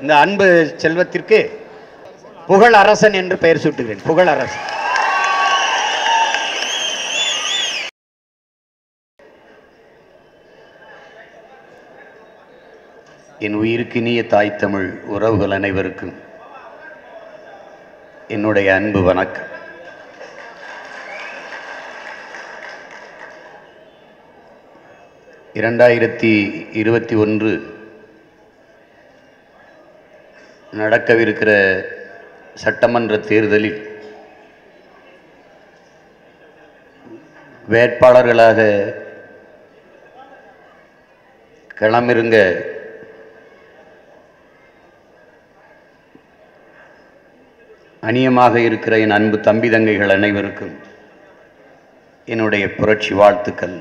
இந்த அன்பு செல்வத்திற்கு புகழ் அரசன் என்று பெயர் சூட்டுகிறேன். புகழ் அரசன். என் உயிருக்கினிய தாய் தமிழ் உறவுகள் அனைவருக்கும் என்னுடைய அன்பு வணக்கம். இரண்டாயிரத்தி இருபத்தி ஒன்று நடக்கவிருக்கிற சட்டமன்ற தேர்தலில் வேட்பாளர்களாக களமிருங்க அந்நியமாக இருக்கிற என் அன்பு தம்பி தங்கைகள் அனைவருக்கும் என்னுடைய புரட்சி வாழ்த்துக்கள்.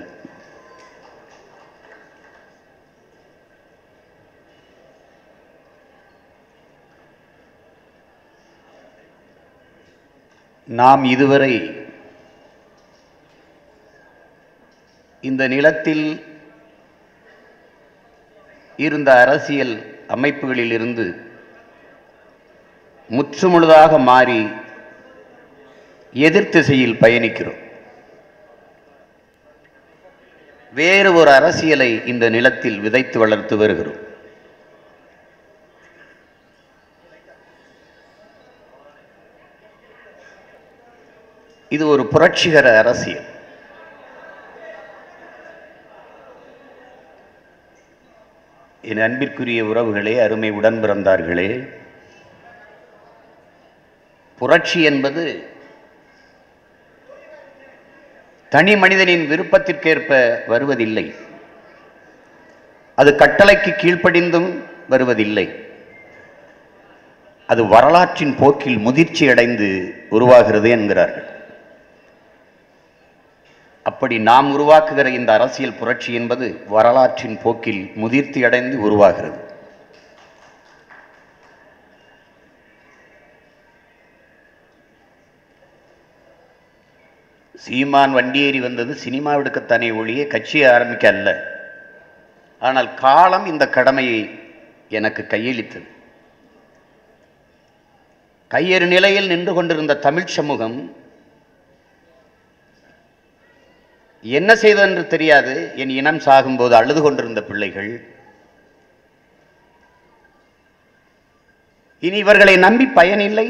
நாம் இதுவரை இந்த நிலத்தில் இருந்த அரசியல் அமைப்புகளிலிருந்து முற்றுமுழுதாக மாறி எதிர்த்திசையில் பயணிக்கிறோம். வேறு ஒரு அரசியலை இந்த நிலத்தில் விதைத்து வளர்த்து வருகிறோம். இது ஒரு புரட்சிகர அரசியல். என் அன்பிற்குரிய உறவுகளே அருமை உடன் பிறந்தார்களே புரட்சி என்பது தனி மனிதனின் விருப்பத்திற்கேற்ப வருவதில்லை. அது கட்டளைக்கு கீழ்ப்படிந்தும் வருவதில்லை. அது வரலாற்றின் போக்கில் முதிர்ச்சி அடைந்து உருவாகிறது என்கிறார்கள். அப்படி நாம் உருவாக்குகிற இந்த அரசியல் புரட்சி என்பது வரலாற்றின் போக்கில் முதிர்த்தி அடைந்து உருவாகிறது. சீமான் வண்டியேறி வந்தது சினிமா எடுக்கத்தானே ஒழிய கட்சியை ஆரம்பிக்க அல்ல. ஆனால் காலம் இந்த கடமையை எனக்கு கையளித்தது. கையறு நிலையில் நின்று கொண்டிருந்த தமிழ் சமூகம் என்ன செய்ததென்று தெரியாது. என் இனம் சாகும்போது அழுது கொண்டிருந்த பிள்ளைகள். இனி இவர்களை நம்பி பயனில்லை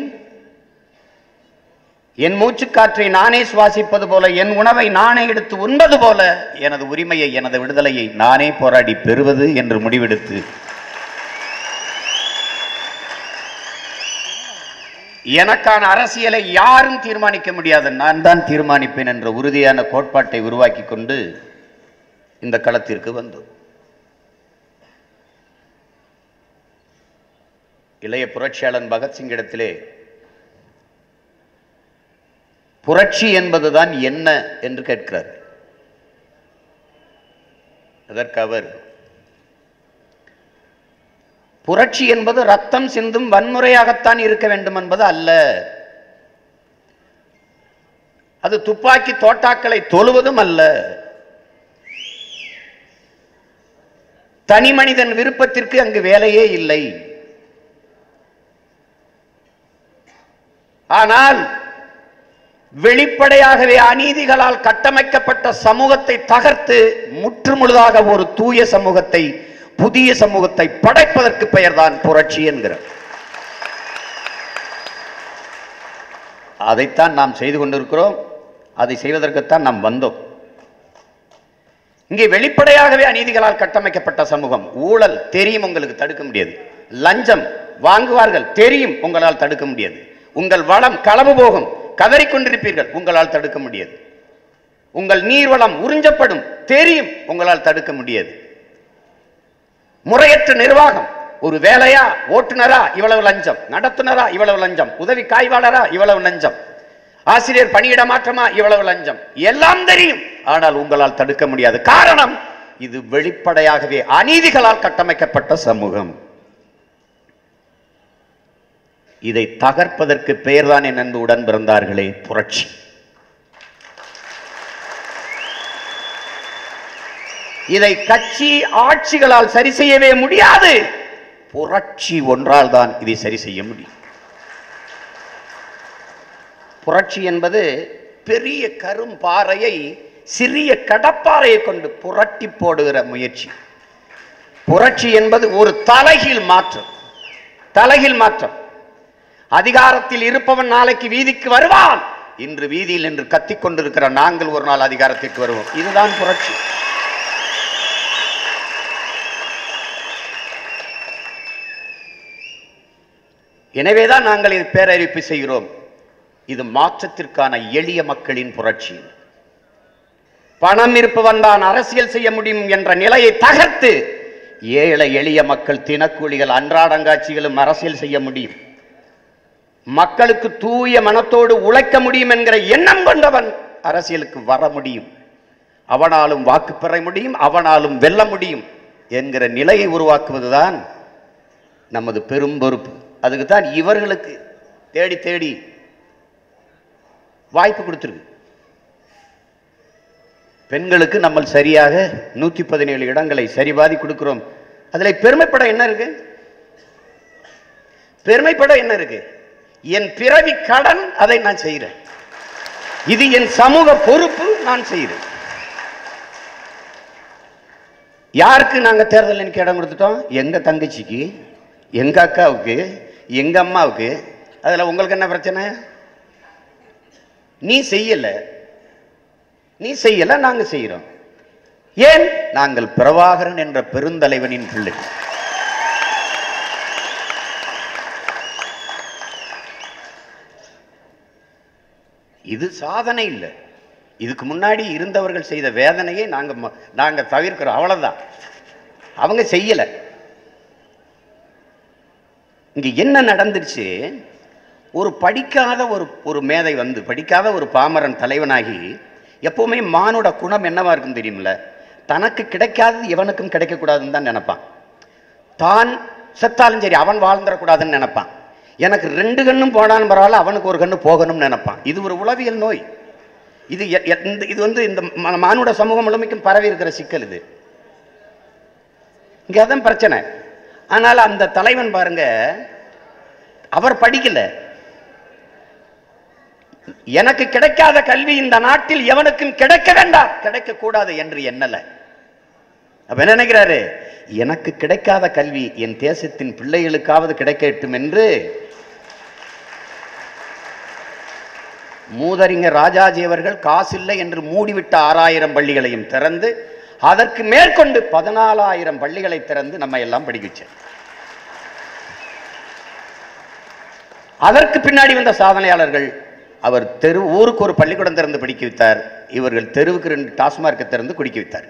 என் மூச்சுக்காற்றை நானே சுவாசிப்பது போல என் உணவை நானே எடுத்து உண்பது போல எனது உரிமையை எனது விடுதலையை நானே போராடி பெறுவது என்று முடிவெடுத்து எனக்கான அரசியலை யாரும் தீர்மானிக்க முடியாது. நான் தான் தீர்மானிப்பேன் என்ற உறுதியான கோட்பாட்டை உருவாக்கி கொண்டு இந்த களத்திற்கு வந்தோம். இளைய புரட்சியாளன் பகத்சிங் இடத்திலே புரட்சி என்பதுதான் என்ன என்று கேட்கிறார். அதற்கு அவர் புரட்சி என்பது ரத்தம் சிந்தும் வன்முறையாகத்தான் இருக்க வேண்டும் என்பது அல்ல. அது துப்பாக்கி தோட்டாக்களை தொழுவதும் அல்ல. தனி மனிதன் விருப்பத்திற்கு அங்கு வேலையே இல்லை. ஆனால் வெளிப்படையாகவே அநீதிகளால் கட்டமைக்கப்பட்ட சமூகத்தை தகர்த்து முற்றுமுழுதாக ஒரு தூய சமூகத்தை புதிய சமூகத்தை படைப்பதற்கு பெயர்தான் புரட்சி என்கிறார். அதைத்தான் நாம் செய்து கொண்டிருக்கிறோம். அதை செய்வதற்குத்தான் நாம் வந்தோம். இங்கே வெளிப்படையாகவே அநீதிகளால் கட்டமைக்கப்பட்ட சமூகம் ஊழல் தெரியும் உங்களுக்கு தடுக்க முடியாது. லஞ்சம் வாங்குவார்கள் தெரியும் உங்களால் தடுக்க முடியாது. உங்கள் வளம் களவு போகும் கதறிக்கொண்டிருப்பீர்கள் உங்களால் தடுக்க முடியாது. உங்கள் நீர்வளம் உறிஞ்சப்படும் தெரியும் உங்களால் தடுக்க முடியாது. முறையற்ற நிர்வாகம். ஒரு வேலையா ஓட்டுநரா இவ்வளவு லஞ்சம். நடத்துனரா இவ்வளவு லஞ்சம். உதவி காய்வாளரா இவ்வளவு லஞ்சம். ஆசிரியர் பணியிட மாற்றமா இவ்வளவு லஞ்சம். எல்லாம் தெரியும். ஆனால் உங்களால் தடுக்க முடியாது. காரணம் இது வெளிப்படையாகவே அநீதிகளால் கட்டமைக்கப்பட்ட சமூகம். இதை தகர்ப்பதற்கு பெயர்தான் என் அன்பு உடன் பிறந்தார்களே புரட்சி. இதை கட்சி ஆட்சிகளால் சரி செய்யவே முடியாது. புரட்சி ஒன்றால் தான் இதை சரி செய்ய முடியும். புரட்சி என்பது பெரிய கரும்பாறையை சிறிய கடப்பாறையை கொண்டு புரட்டி போடுகிற முயற்சி. புரட்சி என்பது ஒரு தலைகீழ் மாற்றம். தலைகீழ் மாற்றம். அதிகாரத்தில் இருப்பவன் நாளைக்கு வீதிக்கு வருவான். இன்று வீதியில் என்று கத்திக் கொண்டிருக்கிற நாங்கள் ஒரு நாள் அதிகாரத்திற்கு வருவோம். இதுதான் புரட்சி. எனவேதான் நாங்கள் இது பேரறிவிப்பு செய்கிறோம். இது மாற்றத்திற்கான எளிய மக்களின் புரட்சி. பணம் இருப்பவன் தான் அரசியல் செய்ய முடியும் என்ற நிலையை தகர்த்து ஏழை எளிய மக்கள் தினக்கூலிகள் அன்றாடங்காட்சிகளும் அரசியல் செய்ய முடியும். மக்களுக்கு தூய மனத்தோடு உழைக்க முடியும் என்கிற எண்ணம் கொண்டவன் அரசியலுக்கு வர முடியும். அவனாலும் வாக்கு பெற முடியும் அவனாலும் வெல்ல முடியும் என்கிற நிலையை உருவாக்குவதுதான் நமது பெரும் பொறுப்பு அதுக்கு தான் இவர்களுக்கு தேடி தேடி வாய்ப்பு கொடுத்துருக்கு. பெண்களுக்கு நம்ம சரியாக நூத்தி பதினேழு இடங்களை சரிபாதி கொடுக்கிறோம். அதில் பெருமைப்பட என்ன இருக்கு? பெருமைப்பட என்ன இருக்கு? என் பிறவி கடன் அதை நான் செய்கிறேன் இது என் சமூக பொறுப்பு நான் செய்கிறேன் யாருக்கு நாங்கள் தேர்தல் எனக்கு இடம் கொடுத்துட்டோம்? எங்கள் தங்கச்சிக்கு எங்க அக்காவுக்கு எங்க அம்மாவுக்கு அதுல உங்களுக்கு என்ன பிரச்சனை? நீ செய்யல. நீ செய்யல நாங்க செய்யறோம். ஏன்? நாங்கள் பிரபாகரன் என்ற பெருந்தலைவனின் பிள்ளை. இது சாதனை இல்லை. இதுக்கு முன்னாடி இருந்தவர்கள் செய்த வேதனையை நாங்கள் ம- தவிர்க்கிறோம். அவ்வளோதான் அவங்க செய்யலை. இங்கே என்ன நடந்துருச்சு? ஒரு படிக்காத ஒரு ஒரு மேதை வந்து படிக்காத ஒரு பாமரன் தலைவனாகி எப்போவுமே மானோட குணம் என்னவா இருக்கும் தெரியுமில்ல? தனக்கு கிடைக்காதது எவனுக்கும் கிடைக்கக்கூடாதுன்னு தான் நினைப்பான். தான் செத்தாலும் சரி அவன் வாழ்ந்துடக்கூடாதுன்னு நினைப்பான். எனக்கு ரெண்டு கண்ணும் போனாலும் பரவாயில்ல அவனுக்கு ஒரு கண்ணு போகணும்னு நினைப்பான். இது ஒரு உளவியல் நோய். இது இது வந்து இந்த ம- மானுட சமூகம் முழுமைக்கும் பரவி இருக்கிற சிக்கல் இது. இங்கே அதான் பிரச்சனை. ஆனால் அந்த தலைவன் பாருங்க அவர் படிக்கல. எனக்கு கிடைக்காத கல்வி இந்த நாட்டில் எவனுக்கும் கிடைக்க வேண்டாம். கிடைக்க கூடாது என்று எண்ணல. அப்ப என்ன நினைக்கிறாரு? எனக்கு கிடைக்காத கல்வி என் தேசத்தின் பிள்ளைகளுக்காவது கிடைக்கட்டும் என்று மூதறிஞர் ராஜாஜி அவர்கள் காசில்லை என்று மூடிவிட்ட ஆறாயிரம் பள்ளிகளையும் திறந்து அதற்கு மேற்கொண்டு பதினாலாயிரம் பள்ளிகளை திறந்து நம்ம எல்லாம் படிக்க அதற்கு பின்னாடி வந்த சாதனையாளர்கள் அவர் தெரு ஊருக்கு ஒரு பள்ளிக்கூடம் திறந்து படிக்க வைத்தார். இவர்கள் தெருவுக்கு ரெண்டு டாஸ்மார்க்கை திறந்து குடிக்க வைத்தார்.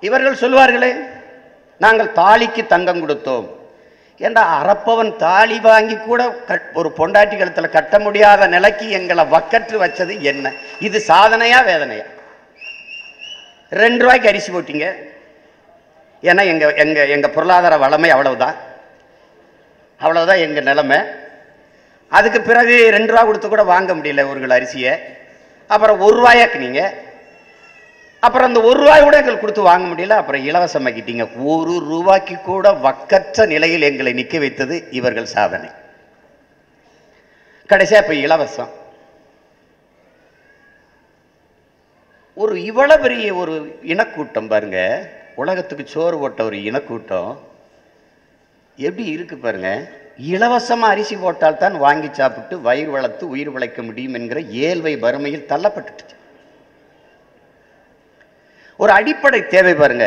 இவர்கள் சொல்வார்களே நாங்கள் தாலிக்கு தங்கம் கொடுத்தோம். ஏண்டா அறப்பவன் தாலி வாங்கி கூட கட்- ஒரு பொண்டாட்டி கழுத்தில் கட்ட முடியாத நிலைக்கு எங்களை வக்கற்று வச்சது என்ன? இது சாதனையா வேதனையா? ரெண்டு ரூபாய்க்கு அரிசி போட்டீங்க. ஏன்னா எங்கள் எங்கள் எங்கள் பொருளாதார வளமை அவ்வளவுதான். அவ்வளவுதான் எங்கள் நிலமை. அதுக்கு பிறகு ரெண்டு ரூபா கொடுத்து கூட வாங்க முடியல ஒரு அரிசியை. அப்புறம் ஒரு ரூபாயாக்குனீங்க. அப்புறம் அந்த ஒரு ரூபாய் கூட எங்களுக்கு கொடுத்து வாங்க முடியல. அப்புறம் இலவசமாக்கிட்டீங்க. ஒரு ரூபாய்க்கு கூட வக்கற்ற நிலையில் எங்களை நிற்க வைத்தது இவர்கள் சாதனை. கடைசியா இப்போ இலவசம். ஒரு இவ்வளவு பெரிய ஒரு இனக்கூட்டம் பாருங்க. உலகத்துக்கு சோறு போட்ட ஒரு இனக்கூட்டம். எப்படி இருக்கு பாருங்க. இலவசமாக அரிசி போட்டால் தான் வாங்கி சாப்பிட்டு வயிறு வளர்த்து உயிர் வளைக்க முடியும் என்கிற ஏழ்வை வறுமையில் தள்ளப்பட்டுச்சு ஒரு அடிப்படை தேவை பாருங்க.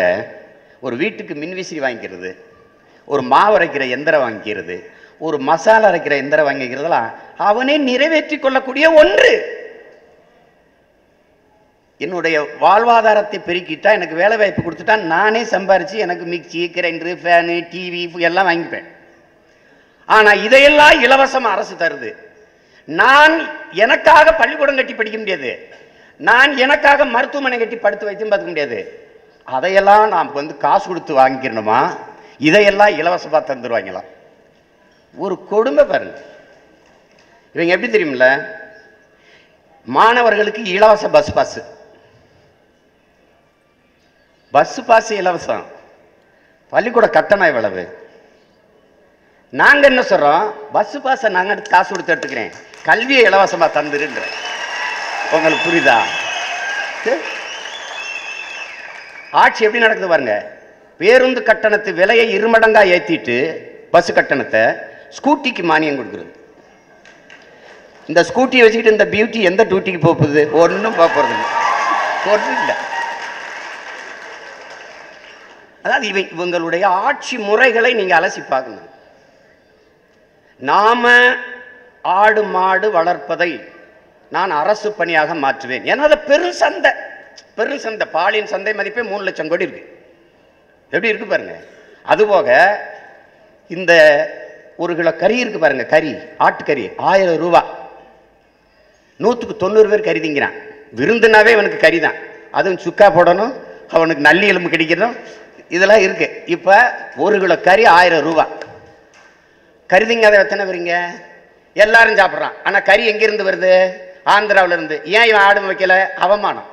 ஒரு வீட்டுக்கு மின்விசிறி வாங்கிக்கிறது ஒரு மாவு அரைக்கிற எந்திரம் வாங்கிக்கிறது ஒரு மசாலா அரைக்கிற எந்திரம் வாங்கிக்கிறதெல்லாம் அவனே நிறைவேற்றி கொள்ளக்கூடிய ஒன்று. என்னுடைய வாழ்வாதாரத்தை பெருக்கிட்டா எனக்கு வேலை வாய்ப்பு கொடுத்துட்டா நானே சம்பாரித்து எனக்கு மிக்சி கிரைண்டரு ஃபேனு டிவி எல்லாம் வாங்கிப்பேன். ஆனால் இதையெல்லாம் இலவசமாக அரசு தருது. நான் எனக்காக பள்ளிக்கூடம் கட்டி படிக்க முடியாது. நான் எனக்காக மருத்துவமனை கட்டி படுத்து வைத்தும் பார்த்துக்க முடியாது. அதையெல்லாம் நாம் வந்து காசு கொடுத்து வாங்கிக்கணுமா? இதையெல்லாம் இலவசமாக தந்துருவாங்களாம் ஒரு கொடுமை பாருங்க. இவங்க எப்படி தெரியுமில்ல? மாணவர்களுக்கு இலவச பஸ் பாஸ். பஸ் பாஸ் இலவசம். பள்ளிக்கூட கட்டணம் எவ்வளவு? நாங்கள் என்ன சொல்கிறோம் பஸ் பாஸை நாங்கள் எடுத்து காசு கொடுத்து எடுத்துக்கிறேன். கல்வியை இலவசமாக தந்துருன்ற. உங்களுக்கு புரியுதா? ஆட்சி எப்படி நடக்குது பாருங்க. பேருந்து கட்டணத்து விலையை இருமடங்கா ஏற்றிட்டு பஸ் கட்டணத்தை ஸ்கூட்டிக்கு மானியம் கொடுக்குறது. இந்த ஸ்கூட்டியை வச்சுக்கிட்டு இந்த பியூட்டி எந்த டியூட்டிக்கு போகுது? ஒன்றும் போக போகிறது இல்லை. ஒன்றும் இல்லை. அதாவது இவை இவங்களுடைய ஆட்சி முறைகளை நீங்கள் அலசி பார்க்கணும். நாம ஆடு மாடு வளர்ப்பதை நான் அரசு பணியாக மாற்றுவேன். ஏன்னா அது பெரும் சந்தை பெரும் சந்தை பாலின் சந்தை மதிப்பே மூணு லட்சம் கோடி இருக்கு. எப்படி இருக்கு பாருங்க. அதுபோக இந்த ஒரு கிலோ கறி இருக்கு பாருங்க கறி ஆட்டுக்கறி ஆயிரம் ரூபா. நூற்றுக்கு தொண்ணூறு பேர் கறி திங்கிறான். விருந்துனாவே இவனுக்கு கறி தான். அதுவும் சுக்கா போடணும் அவனுக்கு நல்லி எலும்பு கிடைக்கணும் இதெல்லாம் இருக்கு. இப்போ ஒரு கிலோ கறி ஆயிரம் ரூபா. கறி திங்காத எத்தனை பேருங்க எல்லாரும் சாப்பிட்றான். ஆனால் கறி எங்கேருந்து வருது? ஆந்திராவில் இருந்து. ஏன் இவன் ஆடு வைக்கல அவமானம்.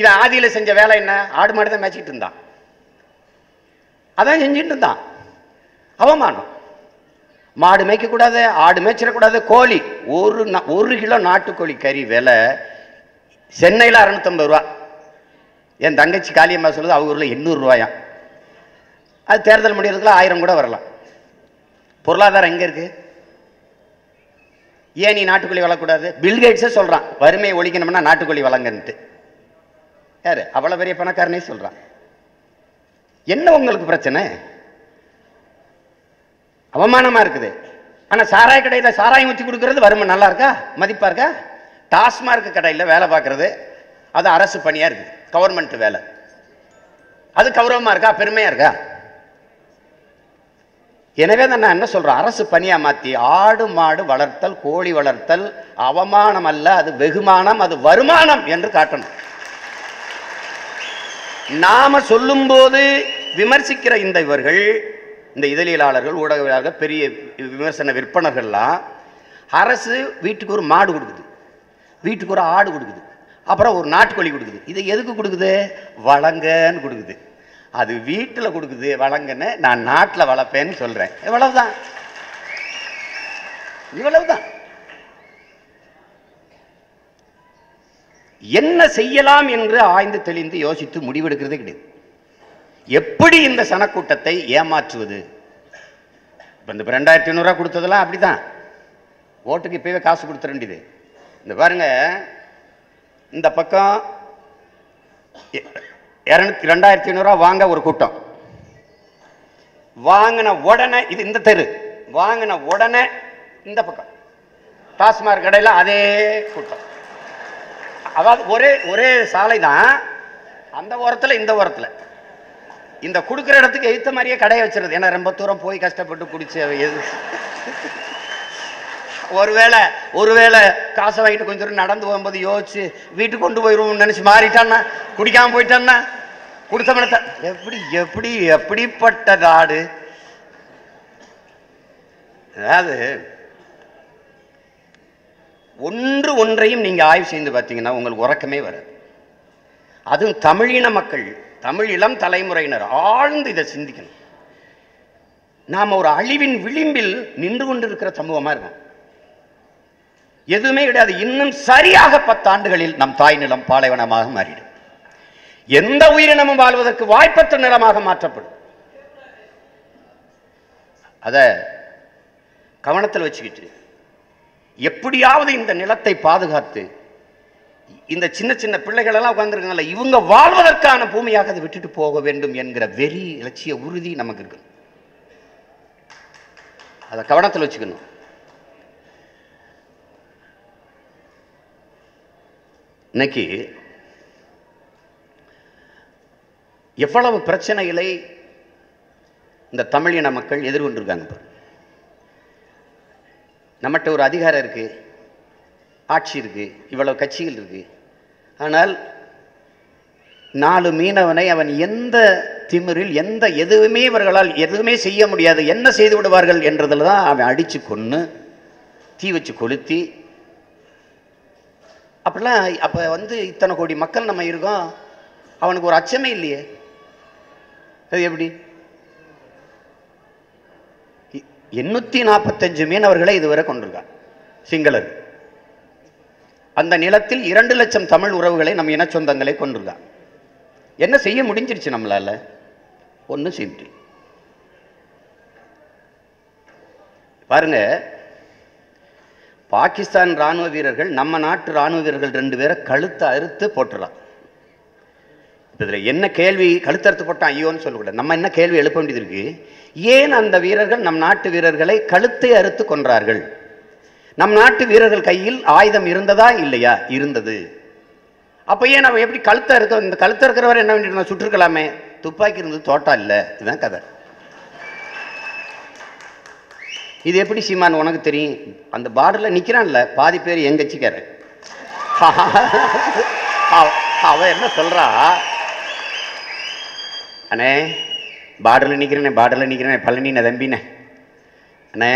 இவன் ஆதியில் செஞ்ச வேலை என்ன? ஆடு மாடு தான் மேய்ச்சிட்டு இருந்தான். அதான் செஞ்சுட்டு இருந்தான். அவமானம். மாடு மேய்க்கக்கூடாது ஆடு மேய்ச்சிடக்கூடாது கோழி. ஒரு ஒரு கிலோ நாட்டுக்கோழி கறி விலை சென்னையில் அறுநூத்தம்பது ரூபா. என் தங்கச்சி காளியம்மா சொல்லுது அவங்க ஊரில் எண்ணூறுரூவாயாம் அது தேர்தல் முடியறதுக்குள்ள ஆயிரம் கூட வரலாம். பொருளாதாரம் எங்கே இருக்குது ஏன் நீ நாட்டுக்கோழி வளரக்கூடாது பில்கேட்ஸே சொல்கிறான் வறுமையை ஒழிக்கணும்னா நாட்டுக்கோழி வளங்கன்ட்டு யார்? அவ்வளோ பெரிய பணக்காரனே சொல்கிறான் என்ன உங்களுக்கு பிரச்சனை? அவமானமாக இருக்குது. ஆனால் சாராய கடையில் சாராயம் ஊற்றி கொடுக்கறது வறுமை நல்லா இருக்கா? மதிப்பாக இருக்கா? டாஸ்மார்க் கடையில் வேலை பார்க்குறது அது அரசு பணியாக இருக்குது. கவர்மெண்ட் வேலை. அது கௌரவமாக இருக்கா? பெருமையாக இருக்கா? எனவே தான் நான் என்ன சொல்கிறேன் அரசு பணியாக மாற்றி ஆடு மாடு வளர்த்தல் கோழி வளர்த்தல் அவமானம் அல்ல அது வெகுமானம் அது வருமானம் என்று காட்டணும். நாம சொல்லும்போது விமர்சிக்கிற இந்த இவர்கள் இந்த இதழியலாளர்கள் ஊடகவியலாளர்கள் பெரிய விமர்சன விற்பனர்கள்லாம் அரசு வீட்டுக்கு ஒரு மாடு கொடுக்குது. வீட்டுக்கு ஒரு ஆடு கொடுக்குது. அப்புறம் ஒரு நாட்டுக்கோழி கொடுக்குது. இதை எதுக்கு கொடுக்குது? வளங்கன்னு கொடுக்குது. அது வீட்டில் கொடுக்குது வளங்கன்னு நான் நாட்டில் வளர்ப்பேன்னு சொல்றேன். இவ்வளவுதான். இவ்வளவுதான். என்ன செய்யலாம் என்று ஆய்ந்து தெளிந்து யோசித்து முடிவெடுக்கிறதே கிடையாது. எப்படி இந்த சனக்கூட்டத்தை ஏமாற்றுவது? இப்போ இந்த ரெண்டாயிரத்தி ஐநூறுரூவா கொடுத்ததெல்லாம் அப்படிதான். ஓட்டுக்கு இப்பவே காசு கொடுத்துட வேண்டியது. இந்த பாருங்க இந்த பக்கம் இரநூத்தி ரெண்டாயிரத்தி ஐநூறுரூவா வாங்க ஒரு கூட்டம். வாங்கின உடனே இது இந்த தெரு. வாங்கின உடனே இந்த பக்கம். டாஸ்மாக் கடையில் அதே கூட்டம். அதாவது ஒரே ஒரே சாலை தான். அந்த ஓரத்தில் இந்த ஓரத்தில். இந்த கொடுக்குற இடத்துக்கு எழுத்த மாதிரியே கடையை வச்சிருது. ஏன்னா ரொம்ப தூரம் போய் கஷ்டப்பட்டு குடிச்சு எது? ஒருவேளை ஒருவேளை காசை வாங்கிட்டு கொஞ்சம் தூரம் நடந்து போகும்போது யோசிச்சு வீட்டுக்கு கொண்டு போயிடுவோம்னு நினச்சி மாறிட்டான்னா குடிக்காமல் போயிட்டான்னா கொடுத்த எப்படி எப்படி எப்படிப்பட்ட நாடு? அதாவது ஒன்று ஒன்றையும் நீங்க ஆய்வு செய்து பார்த்தீங்கன்னா உங்களுக்கு உறக்கமே வராது. அதுவும் தமிழின மக்கள் தமிழ் இளம் தலைமுறையினர் ஆழ்ந்து இதை சிந்திக்கணும். நாம் ஒரு அழிவின் விளிம்பில் நின்று கொண்டிருக்கிற சமூகமா இருக்கும் எதுவுமே கிடையாது. இன்னும் சரியாக பத்தாண்டுகளில் நம் தாய் நிலம் பாலைவனமாக மாறிடும். எந்த உயிரினமும் வாழ்வதற்கு வாய்ப்பற்ற நிலமாக மாற்றப்படும். அத கவனத்தில் வச்சுக்கிட்டு எப்படியாவது இந்த நிலத்தை பாதுகாத்து இந்த சின்ன சின்ன பிள்ளைகள் எல்லாம் உட்கார்ந்துருக்காங்கல்ல இவங்க வாழ்வதற்கான பூமியாக அதை விட்டுட்டு போக வேண்டும் என்கிற வெறி இலட்சிய உறுதி நமக்கு இருக்கு. அதை கவனத்தில் வச்சுக்கணும். இன்னைக்கு எவ்வளவு பிரச்சனைகளை இந்த தமிழின மக்கள் எதிர்கொண்டிருக்காங்க பாரு. நம்மகிட்ட ஒரு அதிகாரம் இருக்குது ஆட்சி இருக்குது இவ்வளவு கட்சிகள் இருக்குது ஆனால் நாலு மீனவனை அவன் எந்த திமிரில் எந்த எதுவுமே இவர்களால் எதுவுமே செய்ய முடியாது என்ன செய்து விடுவார்கள் என்றதில் தான் அவன் அடித்து கொன்று தீ வச்சு கொளுத்தி அப்படிலாம் அப்போ வந்து இத்தனை கோடி மக்கள் நம்ம இருக்கோம் அவனுக்கு ஒரு அச்சமே இல்லையே அது எப்படி? எண்ணூத்தி நாற்பத்தஞ்சு மீனவர்களை இதுவரை கொண்டிருக்கார். சிங்களர் அந்த நிலத்தில் இரண்டு லட்சம் தமிழ் உறவுகளை நம் இன சொந்தங்களை கொண்டிருக்கான் என்ன செய்ய முடிஞ்சிருச்சு நம்மளால? ஒன்றும் செய்ய முடியும் பாருங்க பாகிஸ்தான் ராணுவ வீரர்கள் நம்ம நாட்டு ராணுவ வீரர்கள் ரெண்டு பேரை கழுத்தை அறுத்து போட்டுறான். இதில் என்ன கேள்வி கழுத்தறுத்து போட்டான் ஐயோன்னு சொல்லக்கூடாது. நம்ம என்ன கேள்வி எழுப்ப வேண்டியது இருக்கு? ஏன் அந்த வீரர்கள் நம் நாட்டு வீரர்களை கழுத்தை அறுத்து கொன்றார்கள்? நம் நாட்டு வீரர்கள் கையில் ஆயுதம் இருந்ததா இல்லையா? இருந்தது. அப்போ ஏன் நம்ம எப்படி கழுத்தை இருக்க இந்த கழுத்தை இருக்கிறவர் என்ன வேண்டியிருந்தோம் சுட்டிருக்கலாமே துப்பாக்கி இருந்தது தோட்டா இல்லை? இதுதான் கதை. இது எப்படி சீமான் உனக்கு தெரியும்? அந்த பார்டரில் நிற்கிறான்ல பாதி பேர் எங்க கட்சிக்காரன் அவ என்ன சொல்றா? அண்ணே பார்டரில் நிற்கிறேண்ணே பார்டரில் நிற்கிறேன் பழனிண்ணே தம்பிண்ணே அண்ணே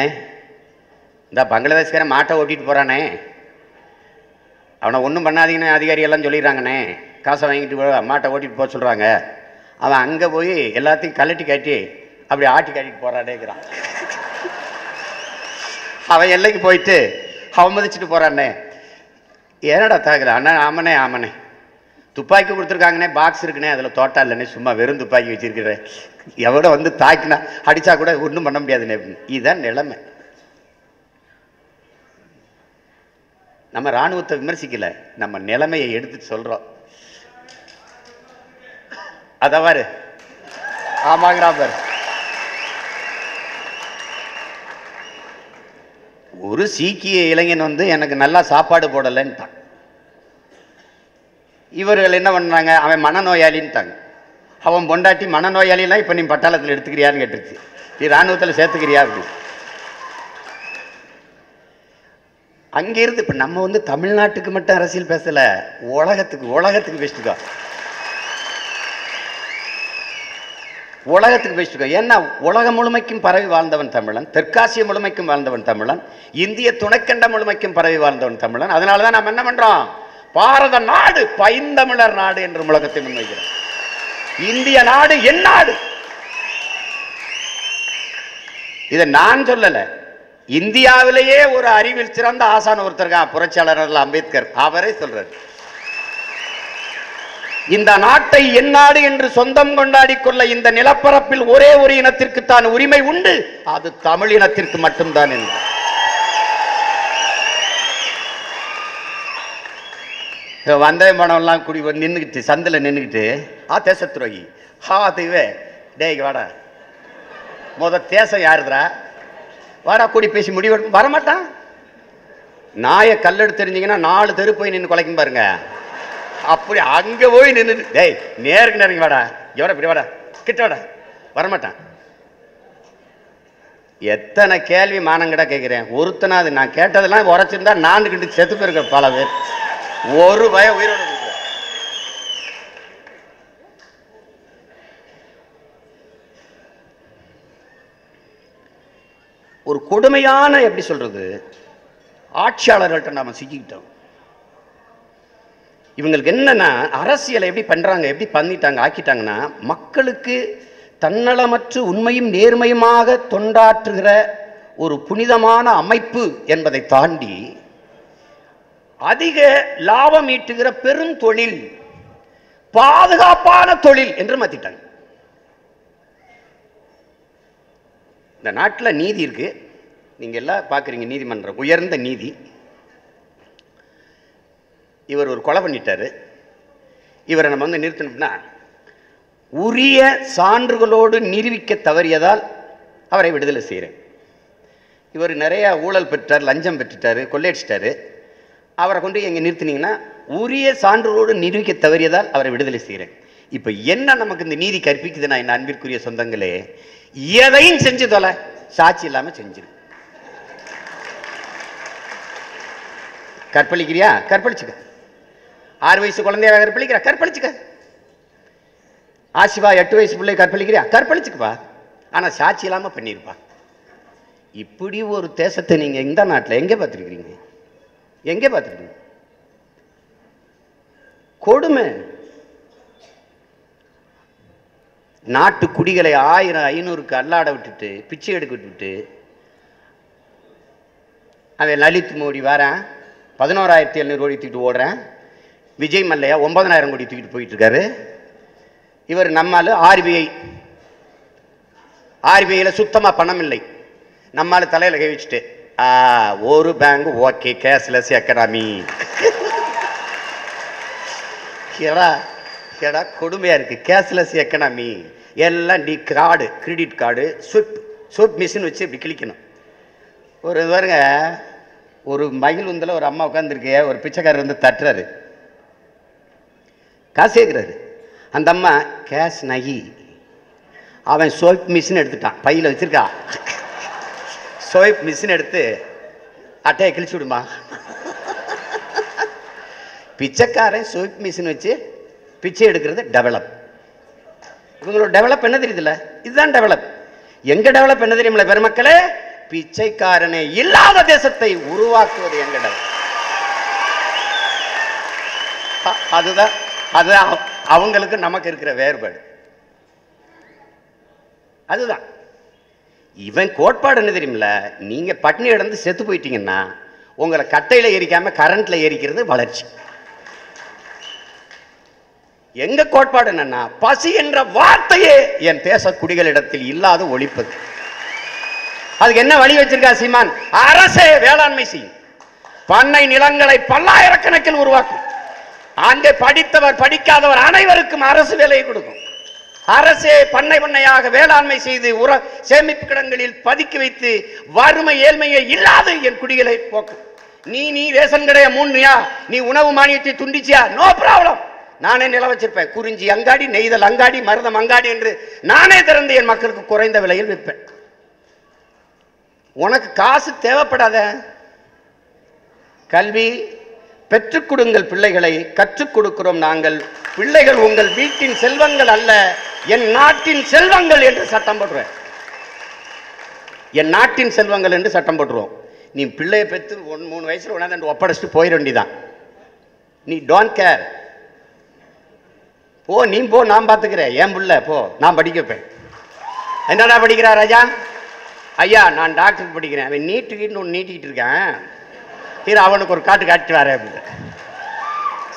இந்த பங்களாதேஷ்காரன் மாட்டை ஓட்டிகிட்டு போகிறானே அவனை ஒன்றும் பண்ணாதீங்கன்னு அதிகாரியெல்லாம் சொல்லிடுறாங்கண்ணே. காசை வாங்கிட்டு போ மாட்டை ஓட்டிகிட்டு போக சொல்கிறாங்க அவன் அங்கே போய் எல்லாத்தையும் கழட்டி காட்டி அப்படி ஆட்டி காட்டிட்டு போகிறானேங்கிறான் அவன் எல்லைக்கு போயிட்டு அவமதிச்சுட்டு போகிறானே ஏனடா தாக்குற அண்ணா ஆமனே ஆமனே. துப்பாக்கி கொடுத்துருக்காங்கண்ணே பாக்ஸ் இருக்குண்ணே அதில் தோட்டா இல்லைண்ணே சும்மா வெறும் துப்பாக்கி வச்சிருக்கிறேன் எவ்வளோ வந்து தாக்கினா அடித்தா கூட ஒன்றும் பண்ண முடியாதுண்ணே இதுதான் நிலைமை. நம்ம ராணுவத்தை விமர்சிக்கலை நம்ம நிலைமையை எடுத்து சொல்கிறோம் அதவாறு ஆமாங்கிறா பாரு ஒரு சீக்கிய இளைஞன் வந்து எனக்கு நல்லா சாப்பாடு போடலைன்ட்டான். இவர்கள் என்ன பண்ணாங்க அவன் மனநோயாளின்ட்டாங்க. அவன் பொண்டாட்டி மனநோயாளிலாம் இப்போ நீ பட்டாளத்தில் எடுத்துக்கிறியான்னு கேட்டுருச்சு. நீ ராணுவத்தில் சேர்த்துக்கிறியா அப்படி அங்கிருந்து இப்போ நம்ம வந்து தமிழ்நாட்டுக்கு மட்டும் அரசியல் பேசலை உலகத்துக்கு உலகத்துக்கு பேசிட்டுக்கோ உலகத்துக்கு பேசிட்டுக்கோ ஏன்னா உலகம் முழுமைக்கும் பரவி வாழ்ந்தவன் தமிழன் தெற்காசிய முழுமைக்கும் வாழ்ந்தவன் தமிழன் இந்திய துணைக்கண்ட முழுமைக்கும் பரவி வாழ்ந்தவன் தமிழன். அதனால தான் நம்ம என்ன பண்ணுறோம் பாரத நாடு பைந்தமிழர் நாடு என்று முழக்கத்தை முன்வைக்கிறார் இந்திய நாடு என் நாடு. இதை நான் சொல்லல. இந்தியாவிலேயே ஒரு அறிவில் சிறந்த ஆசான் ஒருத்தர் புரட்சியாளர் அம்பேத்கர். அவரே சொல்றாரு. இந்த நாட்டை என் நாடு என்று சொந்தம் கொண்டாடி கொள்ள இந்த நிலப்பரப்பில் ஒரே ஒரு இனத்திற்கு தான் உரிமை உண்டு. அது தமிழ் இனத்திற்கு மட்டும்தான் என்று. வந்தே மனம்லாம் குடி நின்றுக்கிட்டு சந்தில் நின்றுக்கிட்டு ஆ தேச துரோகி ஹா தெய்வே. டேய் வாடா. முத தேசம் யாருதுரா வாடா கூடி பேசி முடிவு வரமாட்டான். நாயை கல்லெடுத்து தெரிஞ்சிங்கன்னா நாலு தெரு போய் நின்று குலைக்கும் பாருங்க. அப்படி அங்கே போய் நின்று டேய் நேருக்கு நேரங்க வாடா. எவடா இப்படி வாடா. கிட்ட வாடா. வரமாட்டான். எத்தனை கேள்வி மானங்கடா கேட்குறேன் ஒருத்தனாது நான் கேட்டதெல்லாம் உரைச்சிருந்தா நான் கிட்டு செத்து போயிருக்க பல பேர். ஒரு பய உயிரோட ஒரு கொடுமையான எப்படி சொல்றது ஆட்சியாளர்கள்ட்ட நாம சிக்கிக்கிட்டோம். இவங்களுக்கு என்னன்னா அரசியலை எப்படி பண்றாங்க எப்படி பண்ணிட்டாங்க ஆக்கிட்டாங்கன்னா மக்களுக்கு தன்னலமற்று உண்மையும் நேர்மையுமாக தொண்டாற்றுகிற ஒரு புனிதமான அமைப்பு என்பதை தாண்டி அதிக லாபம் ஈட்டுகிற பெரும் தொழில் பாதுகாப்பான தொழில் என்று மாத்திட்டாங்க. இந்த நாட்டில் நீதி இருக்கு. நீங்க எல்லாம் பார்க்குறீங்க நீதிமன்றம் உயர்ந்த நீதி. இவர் ஒரு கொலை பண்ணிட்டாரு. இவரை நம்ம வந்து நிறுத்தணும்னா உரிய சான்றுகளோடு நிரூபிக்க தவறியதால் அவரை விடுதலை செய்கிறேன் இவர் நிறைய ஊழல் பெற்றார் லஞ்சம் பெற்றுட்டாரு கொள்ளையடிச்சிட்டாரு. அவரை கொண்டு எங்கே நிறுத்தினீங்கன்னா உரிய சான்றுகளோடு நிரூபிக்க தவறியதால் அவரை விடுதலை செய்கிறேன். இப்போ என்ன நமக்கு இந்த நீதி கற்பிக்குதுன்னா என் அன்பிற்குரிய சொந்தங்களே? எதையும் செஞ்சு தொலை. சாட்சி இல்லாமல் செஞ்சிரு. கற்பழிக்கிறியா? கற்பழிச்சுக்க. ஆறு வயசு குழந்தையாக கற்பழிக்கிறா? கற்பழிச்சுக்க. ஆசிவா எட்டு வயசு பிள்ளை கற்பழிக்கிறியா? கற்பழிச்சுக்கப்பா. ஆனால் சாட்சி இல்லாமல் பண்ணியிருப்பா இப்படி ஒரு தேசத்தை நீங்கள் இந்த நாட்டில் எங்கே பார்த்துருக்கிறீங்க? எங்கே பார்த்துருக்கீங்க கொடுமை. நாட்டு குடிகளை ஆயிரம் ஐநூறுக்கு அல்லாட விட்டுட்டு பிச்சை எடுக்க விட்டுட்டு அவன் லலித் மோடி வரேன் பதினோராயிரத்தி எழுநூறு கோடி தூக்கிட்டு ஓடுறேன். விஜய் மல்லையா ஒன்பதனாயிரம் கோடி தூக்கிட்டு போயிட்டு இருக்காரு. இவர் நம்மால் ஆர்பிஐ ஆர்பிஐயில் சுத்தமாக பணம் இல்லை. நம்மால் தலையில் கை வச்சுட்டு. ஒரு பேங்க் ஓகே கேஷ்லெஸ் எக்கனாமி கேடா கேடா கொடுமையாக இருக்குது கேஷ்லெஸ் எக்கனாமி எல்லாம் D card credit card swipe swipe machine வச்சு இப்படி கிளிக்கணும் ஒரு இது பாருங்க ஒரு மகிழ் உந்தில் ஒரு அம்மா உட்காந்துருக்கு ஒரு பிச்சைக்காரர் வந்து தட்டுறாரு. காசு கேட்குறாரு அந்த அம்மா கேஷ் நகி. அவன் சோப் மிஷின் எடுத்துட்டான். பையில் வச்சிருக்கா. சோப் மிஷின் எடுத்து அட்டையை கிழிச்சு விடுமா? பிச்சைக்காரன் சோப் மிஷின் வச்சு பிச்சை எடுக்கிறது டெவலப் இவங்களோட டெவலப் என்ன தெரியுதுல்ல? இதுதான் டெவலப் எங்க டெவலப் என்ன தெரியுமில்ல பெருமக்களே? பிச்சைக்காரனே இல்லாத தேசத்தை உருவாக்குவது எங்க டெவலப் அதுதான் அதுதான் அவ- அவங்களுக்கு நமக்கு இருக்கிற வேறுபாடு. அதுதான். இவன் கோட்பாடு என்ன தெரியுமில்ல? நீங்கள் பட்னி இடந்து செத்து போயிட்டீங்கன்னா உங்களை கட்டையில் எரிக்காமல் கரண்ட்டில் எரிக்கிறது வளர்ச்சி. எங்க கோட்பாடு என்னன்னா பசி என்ற வார்த்தையே என் தேச குடிகளிடத்தில் இல்லாத ஒழிப்பது அதுக்கு என்ன வழி வச்சிருக்கா சீமான்? அரசே வேளாண்மை செய்யும். பண்ணை நிலங்களை பல்லாயிரக்கணக்கில் உருவாக்கும். அங்கே படித்தவர் படிக்காதவர் அனைவருக்கும் அரசு வேலையை கொடுக்கும். அரசே பண்ணை பண்ணையாக வேளாண்மை செய்து உர சேமிப்பு கிடங்களில் பதுக்கி வைத்து வறுமை ஏழ்மையை இல்லாது என் குடிகளை போக்கு. நீ நீ ரேஷன் கடைய மூணுயா நீ உணவு மானியத்தை துண்டிச்சியா? நோ ப்ராப்ளம் நானே நில வச்சிருப்பேன். குறிஞ்சி அங்காடி நெய்தல் அங்காடி மருதம் அங்காடி என்று நானே திறந்து என் மக்களுக்கு குறைந்த விலையில் விற்பேன். உனக்கு காசு தேவைப்படாத கல்வி பெற்றுக் கொடுங்கள் பிள்ளைகளை கற்றுக் கொடுக்கிறோம் நாங்கள். பிள்ளைகள் உங்கள் வீட்டின் செல்வங்கள் அல்ல என் நாட்டின் செல்வங்கள் என்று சட்டம் போடுறேன் என் நாட்டின் செல்வங்கள் என்று சட்டம் போட்டுருவோம். நீ பிள்ளையை பெற்று ஒன் மூணு வயசுல உணர்ந்து ஒப்படைச்சிட்டு போயிட வேண்டியதான் நீ டோன்ட் கேர் போ நீ போ நான் பார்த்துக்கிறேன் ஏன் புள்ள போ நான் படிக்க வைப்பேன். என்னடா படிக்கிறா ராஜா? ஐயா நான் டாக்டருக்கு படிக்கிறேன். அவன் நீட்டுக்கிட்டு ஒன்று நீட்டிக்கிட்டு இருக்கேன். ஹீரோ அவனுக்கு ஒரு காட்டு காட்டு வரேன் அப்படின்னு.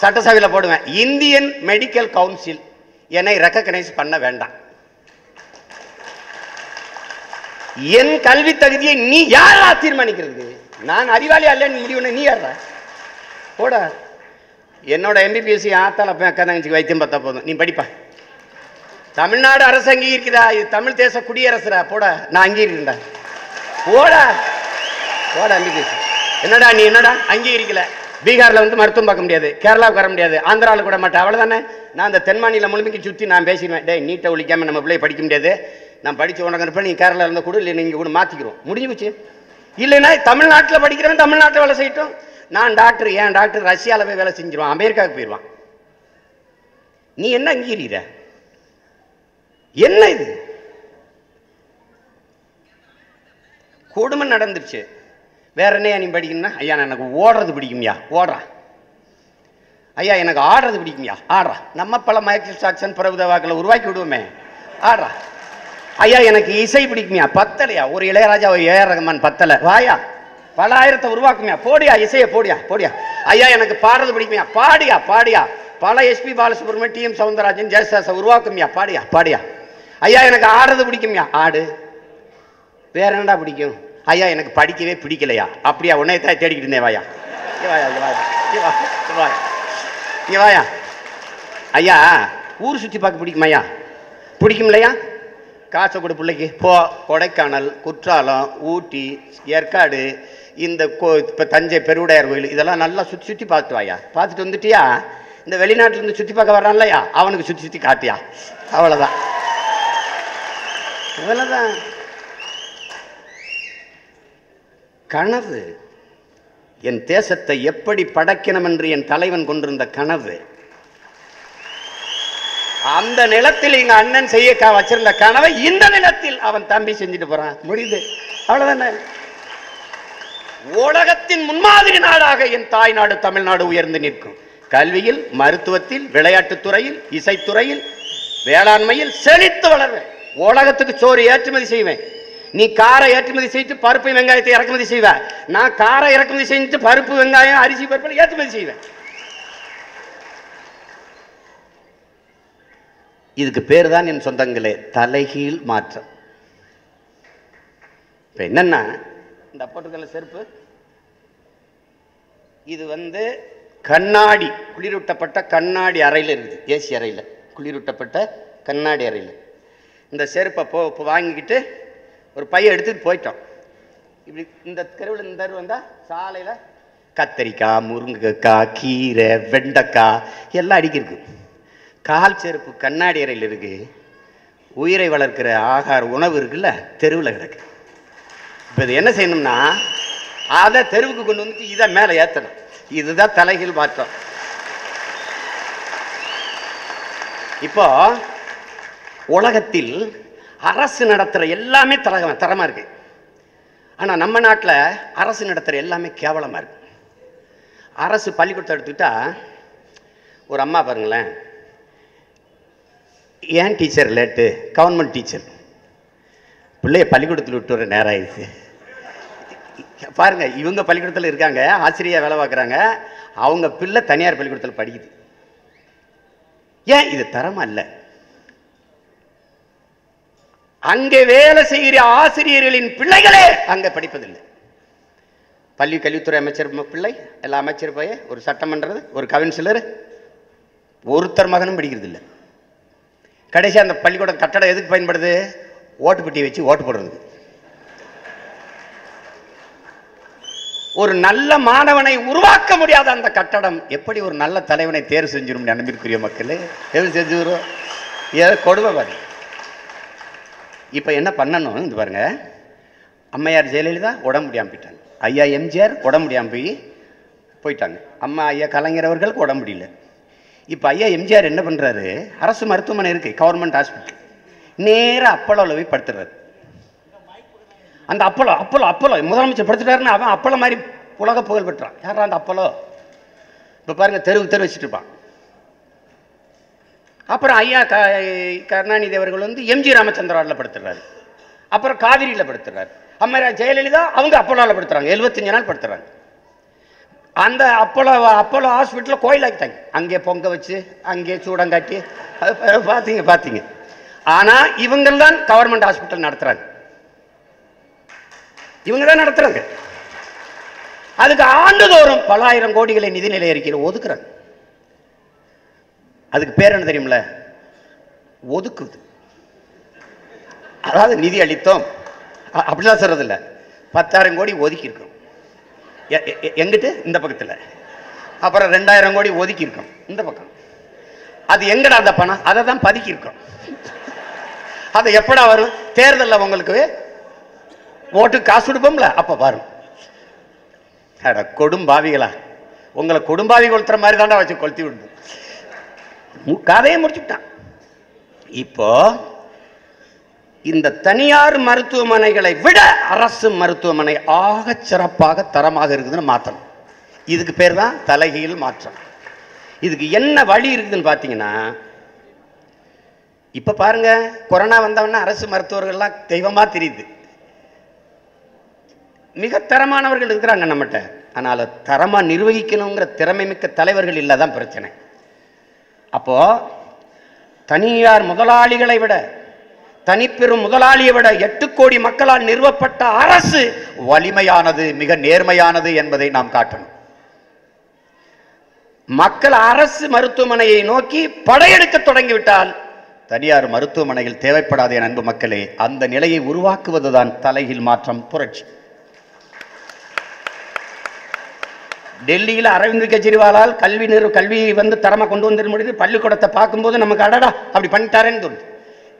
சட்டசபையில் போடுவேன். இந்தியன் மெடிக்கல் கவுன்சில் என்னை ரெக்கக்னைஸ் பண்ண வேண்டாம். என் கல்வி தகுதியை நீ யாரா தீர்மானிக்கிறது? நான் அறிவாளி அல்ல நீ முடிவு நீ யாரா? போட. என்னோட எம்பிபிஎஸ்சி ஆத்தால போய் அக்கா தங்கச்சிக்கு வைத்தியம் பார்த்தா போதும். நீ படிப்பா. தமிழ்நாடு அரசு அங்கீகரிக்குதா இது தமிழ் தேச குடியரசுரா போட. நான் அங்கீகரிக்கிறேன்டா போட. போட எம்பிபிஎஸ்சி என்னடா நீ என்னடா? அங்கீகரிக்கல. பீகாரில் வந்து மருத்துவம் பார்க்க முடியாது. கேரளாவுக்கு வர முடியாது. ஆந்திராவில் கூட மாட்டேன். அவ்வளோதானே நான் அந்த தென் மாநிலம் முழுமைக்கு சுற்றி நான் பேசிடுவேன். டேய் நீட்டை ஒழிக்காமல் நம்ம பிள்ளை படிக்க முடியாது. நான் படித்து உனக்கு இருப்பேன் நீ கேரளாவில் இருந்தால் கூட இல்லை நீங்கள் கூட மாற்றிக்கிறோம் முடிஞ்சு போச்சு. இல்லைன்னா தமிழ்நாட்டில் படிக்கிறவன் தமிழ்நாட்டில் வேலை செய்யட்டும். நான் டாக்டர் ஏன் டாக்டர்? ரஷ்யாவில் போய் வேலை செஞ்சிருவான். அமெரிக்காவுக்கு போயிடுவான். நீ என்ன அங்கீகரிக்கிற? என்ன இது? கொடுமை நடந்துருச்சு. வேற என்ன நீ படிக்கணும்னா? ஐயா எனக்கு ஓடுறது பிடிக்கும்யா. ஓடுறா. ஐயா எனக்கு ஆடுறது பிடிக்கும்யா. ஆடுறா. நம்ம பல மைக்கேல் ஜாக்சன் பிரபுதவாக்களை உருவாக்கி விடுவோமே. ஆடுறா. ஐயா எனக்கு இசை பிடிக்குமியா. பத்தலையா. ஒரு இளையராஜா ஒரு ஏஆர் ரஹ்மான் பத்தலை. வாயா. பல ஆயிரத்தை உருவாக்குமியா. போடியா இசையை போடியா போடியா. ஐயா எனக்கு பாடுறது பிடிக்குமியா. பாடியா பாடியா. பல SP Balasubramaniam D. M. Soundararajan ஜெயசாசை உருவாக்குமியா. பாடியா பாடியா. ஐயா எனக்கு ஆடுறது பிடிக்குமியா. ஆடு. வேற என்னடா பிடிக்கும்? ஐயா எனக்கு படிக்கவே பிடிக்கலையா? அப்படியா உன்னை தான் தேடிக்கிட்டு இருந்தேன் வாயா. இங்க வாயா வா, ஐயா ஊர் சுற்றி பார்க்க பிடிக்குமாய்யா பிடிக்கும்லையா காசை கொடு பிள்ளைக்கு. போ கொடைக்கானல் குற்றாலம் ஊட்டி ஏற்காடு இந்த கோ இப்போ தஞ்சை பெருவுடையார் கோயில் இதெல்லாம் நல்லா சுற்றி சுற்றி பார்த்துட்டு வாயா. பார்த்துட்டு வந்துட்டியா? இந்த வெளிநாட்டுல இருந்து சுற்றி பார்க்க வர்றான்லையா அவனுக்கு சுற்றி சுற்றி காட்டியா. அவ்வளோதான் அவ்வளோதான் கனவு. என் தேசத்தை எப்படி படைக்கணும் என்று என் தலைவன் கொண்டிருந்த கனவு. அந்த நிலத்தில் எங்க அண்ணன் செய்ய வச்சிருந்த கனவை இந்த நிலத்தில் அவன் தம்பி செஞ்சுட்டு போறான். முடியுது. அவ்வளவுதானே? உலகத்தின் முன்மாதிரி நாடாக என் தாய் நாடு தமிழ்நாடு உயர்ந்து நிற்கும். கல்வியில் மருத்துவத்தில் விளையாட்டுத் துறையில் இசைத்துறையில் வேளாண்மையில் செழித்து வளர்வேன். உலகத்துக்கு சோறு ஏற்றுமதி செய்வேன். நீ காரை ஏற்றுமதி செய்து பருப்பு வெங்காயத்தை இறக்குமதி செய்வ. நான் காரை இறக்குமதி செஞ்சு பருப்பு வெங்காயம் அரிசி பருப்பு ஏற்றுமதி செய்வேன் இதுக்கு பேர் தான் என் சொந்தங்களே தலைகீழ் மாற்றம். இப்ப என்னன்னா இந்த போட்டுக்கல செருப்பு. இது வந்து கண்ணாடி குளிரூட்டப்பட்ட கண்ணாடி அறையில் இருக்குது. ஏசி அறையில் குளிரூட்டப்பட்ட கண்ணாடி அறையில். இந்த செருப்பை போ வாங்கிக்கிட்டு ஒரு பையன் எடுத்துட்டு போயிட்டோம் இப்படி இந்த தெருவில் இந்த தெரு வந்தால் சாலையில் கத்தரிக்காய் முருங்கைக்காய் கீரை வெண்டைக்காய் எல்லாம் அடிக்கிருக்கு. கால் செருப்பு கண்ணாடி அறையில் இருக்கு. உயிரை வளர்க்கிற ஆகார உணவு இருக்குல்ல தெருவில் கிடக்கு. இப்போ இது என்ன செய்யணும்னா அதை தெருவுக்கு கொண்டு வந்து இதை மேலே ஏற்றணும் இதுதான் தலைகீழ் மாற்றம். இப்போ உலகத்தில் அரசு நடத்துகிற எல்லாமே தரக தரமாக இருக்குது ஆனால் நம்ம நாட்டில் அரசு நடத்துகிற எல்லாமே கேவலமாக இருக்கு. அரசு பள்ளிக்கூடத்தை எடுத்துக்கிட்டா ஒரு அம்மா பாருங்களேன். ஏன் டீச்சர் லேட்டு? Government teacher. பிள்ளைய பள்ளிக்கூடத்தில் விட்டு வர நேரம் ஆயிடுச்சு. பாருங்கள் இவங்க பள்ளிக்கூடத்தில் இருக்காங்க ஆசிரியர் வேலை பார்க்குறாங்க. அவங்க பிள்ளை தனியார் பள்ளிக்கூடத்தில் படிக்குது. ஏன்? இது தரமாக இல்லை. அங்கே வேலை செய்கிற ஆசிரியர்களின் பிள்ளைகளே அங்கே படிப்பதில்லை. பள்ளி கல்வித்துறை அமைச்சர் பிள்ளை எல்லா அமைச்சர் பையன் ஒரு சட்டமன்றது ஒரு கவுன்சிலர் ஒருத்தர் மகனும் படிக்கிறது இல்லை கடைசி அந்த பள்ளிக்கூடம் கட்டடம் எதுக்கு பயன்படுது? ஓட்டு பெட்டி வச்சு ஓட்டு போடுறது ஒரு நல்ல மாணவனை உருவாக்க முடியாத அந்த கட்டடம் எப்படி ஒரு நல்ல தலைவனை தேர்வு செஞ்சிடும் அன்பிற்குரிய மக்களே எது செஞ்சுரும் ஏதோ கொடுமை பாருங்க இப்போ என்ன பண்ணணும்? இது பாருங்க. அம்மையார் ஜெயலலிதா உடம்பு முடியாமல் போயிட்டாங்க. ஐயா எம்ஜிஆர் உடம்பு முடியாமல் போய் போயிட்டாங்க. அம்மா ஐயா கலைஞர் அவர்களுக்கு உடம்பு முடியல. இப்போ ஐயா எம்ஜிஆர் என்ன பண்ணுறாரு அரசு மருத்துவமனை இருக்கு கவர்மெண்ட் ஹாஸ்பிட்டல் நேராக அப்பளோவில் போய் படுத்துடுறாரு அந்த அப்பளோ அப்பளோ அப்பளோ முதலமைச்சர் படுத்துட்டாருன்னு அவன் அப்பளோ மாதிரி உலக புகழ் பெற்றான். யாரா அந்த அப்பளோ இப்போ பாருங்கள் தெருவுக்கு தெரு வச்சுட்டு இருப்பான். அப்புறம் ஐயா க கருணாநிதி அவர்கள் வந்து எம்ஜி ராமச்சந்திராவில் படுத்துறாரு. அப்புறம் காவிரியில் படுத்துறாரு. அம்மரா ஜெயலலிதா அவங்க அப்போலோவில் படுத்துறாங்க. எழுபத்தஞ்சு நாள் படுத்துறாங்க. அந்த அப்போலோ அப்போலோ ஹாஸ்பிட்டலில் கோயிலாக்கிட்டாங்க. அங்கே பொங்க வச்சு அங்கே சூடங்காட்டி அது பார்த்தீங்க பார்த்தீங்க ஆனால் இவங்கள் தான் கவர்மெண்ட் ஹாஸ்பிட்டல் நடத்துகிறாங்க இவங்க தான் நடத்துகிறாங்க அதுக்கு ஆண்டுதோறும் பல ஆயிரம் கோடிகளை நிதிநிலை அறிக்கையில் ஒதுக்குறாங்க. அதுக்கு பேர் என்ன தெரியுமில்ல? ஒதுக்குது அதாவது நிதி அளித்தோம். அப்படிலாம் சொல்றது இல்ல பத்தாயிரம் கோடி ஒதுக்கியிருக்கோம் எங்கிட்டு? இந்த பக்கத்துல. அப்புறம் ரெண்டாயிரம் கோடி ஒதுக்கியிருக்கோம் இந்த பக்கம். அது எங்கடா அந்த பணம்? அதை தான் பதுக்கியிருக்கோம் அது எப்படா வரும்? தேர்தலில் உங்களுக்கு ஓட்டு காசு கொடுப்போம்ல அப்ப வரும். அட கொடும்பாவிகளா. உங்களை கொடும்பாவி கொளுத்துற மாதிரி தாண்டா வச்சு கொளுத்தி விடுது. கதையை முடிச்சுட்டான் இப்போ இந்த தனியார் மருத்துவமனைகளை விட அரசு மருத்துவமனை ஆக சிறப்பாக தரமாக இருக்குதுன்னு மாற்றணும் இதுக்கு பேர் தான் தலைகீழ் மாற்றம். இதுக்கு என்ன வழி இருக்குதுன்னு பார்த்தீங்கன்னா இப்போ பாருங்க கொரோனா வந்தவொடனே அரசு மருத்துவர்கள்லாம் தெய்வமாக தெரியுது. மிக தரமானவர்கள் இருக்கிறாங்க நம்மகிட்ட. ஆனால் தரமாக நிர்வகிக்கணுங்கிற திறமை மிக்க தலைவர்கள் இல்லை தான் பிரச்சனை. அப்போ தனியார் முதலாளிகளை விட தனிப்பெரும் முதலாளியை விட எட்டு கோடி மக்களால் நிறுவப்பட்ட அரசு வலிமையானது மிக நேர்மையானது என்பதை நாம் காட்டணும். மக்கள் அரசு மருத்துவமனையை நோக்கி படையெடுக்க தொடங்கிவிட்டால் தனியார் மருத்துவமனைகள் தேவைப்படாத என் அன்பு மக்களே அந்த நிலையை உருவாக்குவதுதான் தலைகீழ் மாற்றம் புரட்சி. டெல்லியில் அரவிந்த் கெஜ்ரிவாலால் கல்வி நிறு கல்வி வந்து தரமாக கொண்டு வந்துட முடியுது. பள்ளிக்கூடத்தை பார்க்கும்போது நமக்கு அடடா அப்படி பண்ணிட்டாரேன்னு தோணுது.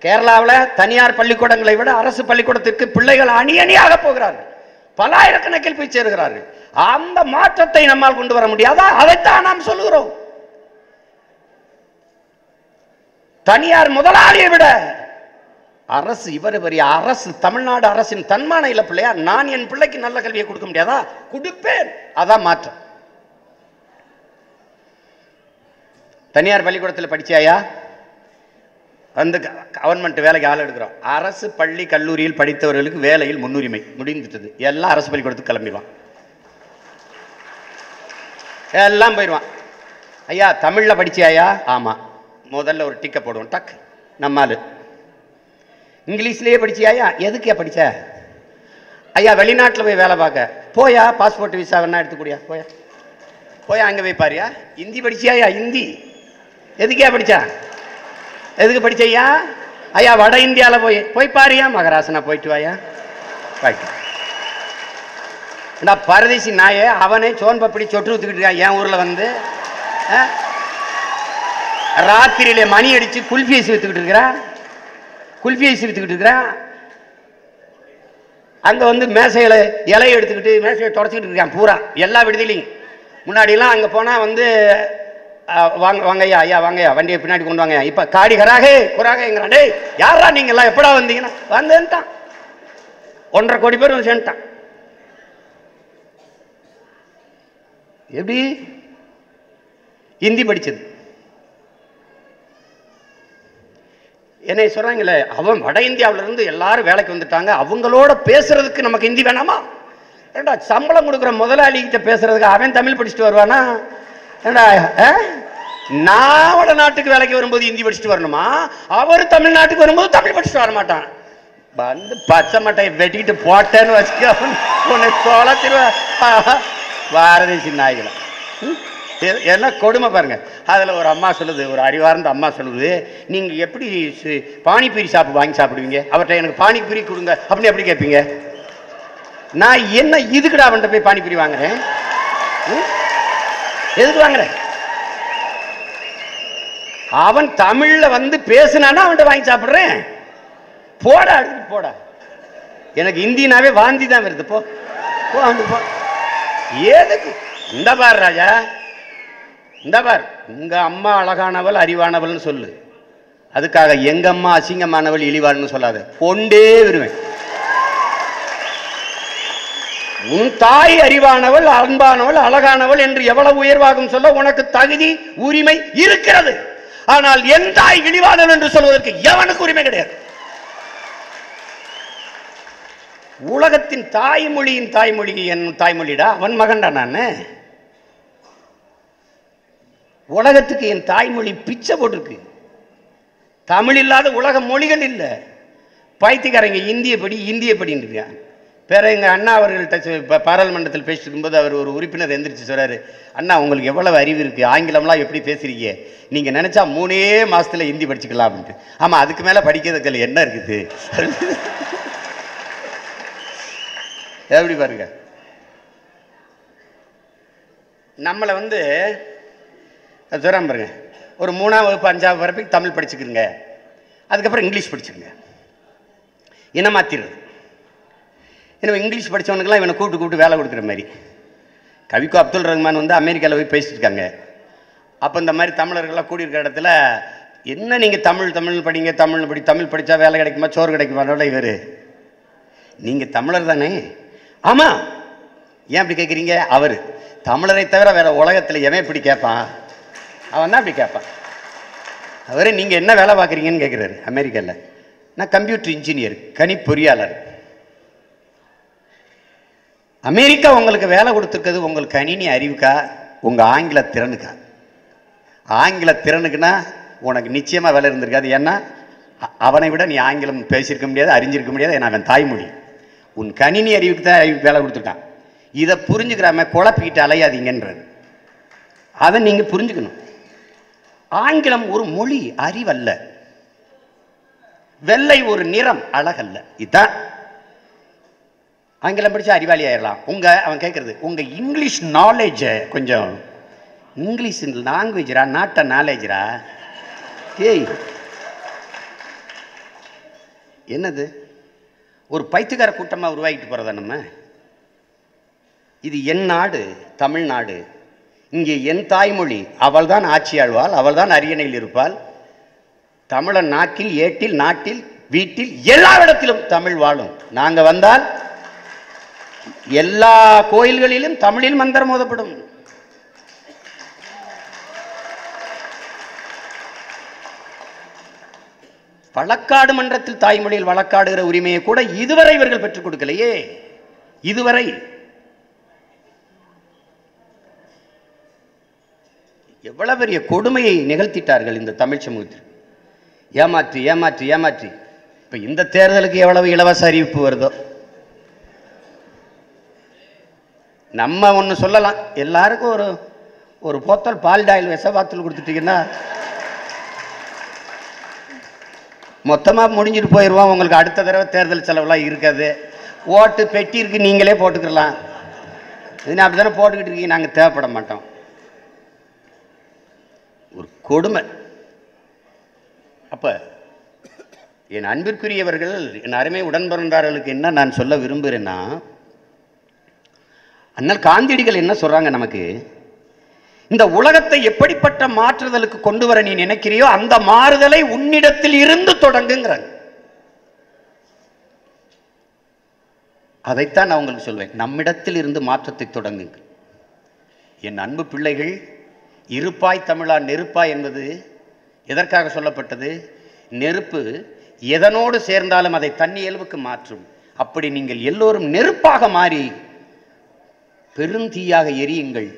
கேரளாவில் தனியார் பள்ளிக்கூடங்களை விட அரசு பள்ளிக்கூடத்திற்கு பிள்ளைகள் அணி அணியாக போகிறார்கள். பலாயிரக்கணக்கில் போய் சேருகிறார்கள். அந்த மாற்றத்தை நம்மால் கொண்டு வர முடியாதா? அதைத்தான் நாம் சொல்லுகிறோம். தனியார் முதலாளியை விட அரசு இவர் பெரிய அரசு தமிழ்நாடு அரசின் தன்மான இல்லை பிள்ளையா? நான் என் பிள்ளைக்கு நல்ல கல்வியை கொடுக்க முடியாதா? கொடுப்பேன். அதான் மாற்றம். தனியார் பள்ளிக்கூடத்தில் படித்தாயா வந்து கவர்மெண்ட் வேலைக்கு ஆள் எடுக்கிறோம். அரசு பள்ளி கல்லூரியில் படித்தவர்களுக்கு வேலையில் முன்னுரிமை. முடிந்துட்டது. எல்லாம் அரசு பள்ளிக்கூடத்துக்கு கிளம்பிடுவான். எல்லாம் போயிடுவான். ஐயா தமிழில் படித்தாயா ஆமாம் முதல்ல ஒரு டிக்கை போடுவோம். டக் நம்ம இங்கிலீஷ்லேயே படிச்சியாயா? எதுக்கே படித்த ஐயா வெளிநாட்டில் போய் வேலை பார்க்க. போயா? பாஸ்போர்ட் விசா வேணா எடுத்துக்கூடியா போயா. போயா அங்கே போய் பாரியா. ஹிந்தி படிச்சியாயா? ஹிந்தி. எதுக்கே படிச்சா? எதுக்கு படித்தையா ஐயா வட இந்தியாவில் போய் போய் பாருயா மகராசனா போயிட்டு வாயா? போயிட்டு நான் பரதேசி நாயே அவனே சோன் பப்படி சொட்டு ஊற்றுக்கிட்டு இருக்கான் என் ஊரில் வந்து. ராத்திரியில மணி அடித்து குல்ஃபி ஐசி வித்துக்கிட்டு இருக்கிறான் குல்ஃபி ஐசி வித்துக்கிட்டு இருக்கிறான் அங்கே வந்து மேசையில் இலையை எடுத்துக்கிட்டு மேசையை தொடச்சிக்கிட்டு இருக்கான் பூரா எல்லா விடுதலையும் முன்னாடிலாம் அங்கே போனால் வந்து வாங்க வாங்கய்யா ஐயா வாங்கய்யா வண்டியை பின்னாடி கொண்டு வாங்கய்யா. இப்போ காடிகராகே கராகே குராகேங்கிறான் டேய் யாரா நீங்க எல்லாம்? எப்படா வந்தீங்கன்னா? வந்தேன்ட்டான். ஒன்றரை கோடி பேர் வந்து சேர்ந்துட்டான். எப்படி? ஹிந்தி படிச்சது. என்னை சொல்கிறாங்களே அவன் வட இந்தியாவிலேருந்து எல்லாரும் வேலைக்கு வந்துட்டாங்க. அவங்களோட பேசுறதுக்கு நமக்கு ஹிந்தி வேணாமா? ஏண்டா சம்பளம் கொடுக்குற முதலாளிகிட்ட பேசுறதுக்கு அவன் தமிழ் படிச்சுட்டு வருவானா? நான் வட நாட்டுக்கு வேலைக்கு வரும்போது ஹிந்தி படிச்சுட்டு வரணுமா? அவர் தமிழ்நாட்டுக்கு வரும்போது தமிழ் படிச்சுட்டு வர மாட்டான். வந்து பச்சை மட்டையை வெட்டிக்கிட்டு போட்டேன்னு வச்சுக்க உன்னை தொலைச்சிருவ. பாரதேசி நாய்களை ம்? என்ன கொடுமை பாருங்க. அதில் ஒரு அம்மா சொல்லுது ஒரு அறிவார்ந்த அம்மா சொல்லுது நீங்கள் எப்படி சி- பானிபூரி சாப்பிட்டு வாங்கி சாப்பிடுவீங்க? அவர்கிட்ட எனக்கு பானிபூரி கொடுங்க. அப்படின்னு எப்படி கேட்பீங்க? நான் என்ன இதுக்குடா அவன்கிட்ட போய் பானிபூரி வாங்குறேன்? ம்? எதுக்கு வாங்குற? அவன் தமிழ்ல வந்து பேசுனானா அவன்கிட்ட வாங்கி சாப்பிடுறேன். போடா எடுத்துட்டு போடா. எனக்கு இந்தினாவே வாந்தி தான் வருது போ. போ வந்து போ. எதுக்கு? இந்த பார் ராஜா. இந்த பார் உங்க அம்மா அழகானவள் அறிவானவள்னு சொல்லு. அதுக்காக எங்க அம்மா அசிங்கமானவள் இழிவாள்னு சொல்லாத. கொண்டே வருவேன். உன் தாய் அறிவானவள் அன்பானவள் அழகானவள் என்று எவ்வளவு உயர்வாகும் சொல்ல உனக்கு தகுதி உரிமை இருக்கிறது. ஆனால் என் தாய் இழிவானவள் என்று சொல்வதற்கு எவனுக்கு உரிமை கிடையாது? உலகத்தின் தாய்மொழியின் தாய்மொழி என் தாய்மொழிடா? அவன் மகன்டா நான்? உலகத்துக்கு என் தாய்மொழி பிச்சை போட்டிருக்கு. தமிழ் இல்லாத உலக மொழிகள் இல்லை. பைத்தியக்காரங்க இந்திய படி இந்திய படின்னு இருக்கான் பிற எங்கள் அண்ணா அவர்கள்ட்ட இப்போ பாராளுமன்றத்தில் பேசிட்டு இருக்கும்போது அவர் ஒரு உறுப்பினர் எந்திரிச்சு சொல்கிறாரு அண்ணா உங்களுக்கு எவ்வளவு அறிவு இருக்குது ஆங்கிலம்லாம் எப்படி பேசுகிறீங்க நீங்கள் நினச்சா மூணே மாதத்தில் ஹிந்தி படிச்சுக்கலாம் அப்படின்ட்டு. ஆமாம் அதுக்கு மேலே படிக்கிறதுக்கு என்ன இருக்குது? எப்படி பாருங்க. நம்மளை வந்து சொல்கிறான் பாருங்க ஒரு மூணாம் வகுப்பு அஞ்சாவது வரைக்கும் தமிழ் படிச்சுக்கிறங்க அதுக்கப்புறம் இங்கிலீஷ் படிச்சுக்கங்க. என்ன ஏன்னா இங்கிலீஷ் படித்தவனுக்கெல்லாம் இவனை கூப்பிட்டு கூப்பிட்டு வேலை கொடுக்குற மாதிரி. கவிக்கோ அப்துல் ரஹ்மான் வந்து அமெரிக்காவில் போய் பேசிட்டு இருக்காங்க. அப்போ இந்த மாதிரி தமிழர்கள்லாம் கூடியிருக்கிற இடத்துல என்ன நீங்கள் தமிழ் தமிழ் படிங்க தமிழ் படி தமிழ் படித்தா வேலை கிடைக்குமா சோறு கிடைக்குமானோட இவர்? நீங்கள் தமிழர் தானே? ஆமாம் ஏன் அப்படி கேட்குறீங்க அவர். தமிழரை தவிர வேறு உலகத்தில் எவன் இப்படி கேட்பான் அவன் தான் அப்படி கேட்பான் அவர் நீங்கள் என்ன வேலை பார்க்குறீங்கன்னு கேட்குறாரு அமெரிக்காவில் நான் கம்ப்யூட்டர் இன்ஜினியர் கணி பொறியாளர் அமெரிக்கா உங்களுக்கு வேலை கொடுத்துருக்கிறது உங்களுக்கு கணினி அறிவுக்கா உங்கள் ஆங்கில திறனுக்கா? ஆங்கில திறனுக்குன்னா உனக்கு நிச்சயமாக வேலை இருந்திருக்காது. ஏன்னா அவனை விட நீ ஆங்கிலம் பேசியிருக்க முடியாது அறிஞ்சிருக்க முடியாது ஏன்னா அவன் தாய்மொழி. உன் கணினி அறிவுக்கு தான் அறிவு வேலை கொடுத்துருக்கான். இதை புரிஞ்சுக்கிறாம குழப்பிக்கிட்டு அலையாதீங்கன்றது அதை நீங்கள் புரிஞ்சுக்கணும். ஆங்கிலம் ஒரு மொழி அறிவல்ல. வெள்ளை ஒரு நிறம் அழகல்ல. இதுதான் ஆங்கிலம் படித்தா அறிவாளி ஆயிடலாம் உங்கள் அவன் கேட்குறது உங்கள் இங்கிலீஷ் நாலேஜை கொஞ்சம் இங்கிலீஷ் லாங்குவேஜ்ரா நாட்ட நாலேஜ்ரா ஏய் என்னது? ஒரு பைத்தியக்கார கூட்டமாக உருவாக்கிட்டு போகிறதா நம்ம? இது என் நாடு தமிழ்நாடு இங்கே என் தாய்மொழி அவள்தான் ஆட்சியாழ்வாள் அவள் அவள்தான் அரியணையில் இருப்பாள். தமிழன் நாக்கில் ஏட்டில் நாட்டில் வீட்டில் எல்லா இடத்திலும் தமிழ் வாழும். நாங்கள் வந்தால் எல்லா கோயில்களிலும் தமிழில் மந்திரம் ஓதப்படும். வழக்காடு மன்றத்தில் தாய்மொழியில் வழக்காடுகிற உரிமையை கூட இதுவரை இவர்கள் பெற்றுக் கொடுக்கலையே. இதுவரை. எவ்வளவு பெரிய கொடுமையை நிகழ்த்திட்டார்கள் இந்த தமிழ் சமூகத்தில். ஏமாற்றி ஏமாற்றி ஏமாற்றி. இப்ப இந்த தேர்தலுக்கு எவ்வளவு இலவச அறிவிப்பு வருதோ? நம்ம ஒன்று சொல்லலாம். எல்லாருக்கும் ஒரு ஒரு போத்தல் பால் டாயில் விஷபாத்தில் கொடுத்துட்டீங்கன்னா மொத்தமாக முடிஞ்சிட்டு போயிடுவோம் உங்களுக்கு அடுத்த தடவை தேர்தல் செலவுலாம் இருக்காது. ஓட்டு பெட்டி இருக்கு நீங்களே போட்டுக்கலாம் இது அப்படி தானே போட்டுக்கிட்டு இருக்கீங்க. நாங்கள் தேவைப்பட மாட்டோம். ஒரு கொடுமை. அப்போ என் அன்பிற்குரியவர்கள் என் அருமை உடன்பிறந்தார்களுக்கு என்ன நான் சொல்ல விரும்புகிறேன்னா அண்ணல் காந்தியடிகள் என்ன சொல்றாங்க நமக்கு? இந்த உலகத்தை எப்படிப்பட்ட மாற்றுதலுக்கு கொண்டு வர நீ நினைக்கிறியோ அந்த மாறுதலை உன்னிடத்தில் இருந்து தொடங்குங்கிறாங்க அதைத்தான் நான் உங்களுக்கு சொல்வேன். நம்மிடத்தில் இருந்து மாற்றத்தை தொடங்குங்க என் அன்பு பிள்ளைகள் இருப்பாய் தமிழா நெருப்பாய் என்பது எதற்காக சொல்லப்பட்டது? நெருப்பு எதனோடு சேர்ந்தாலும் அதை தண்ணி இயல்புக்கு மாற்றும். அப்படி நீங்கள் எல்லோரும் நெருப்பாக மாறி பெருந்தீயாக எரியுங்கள்.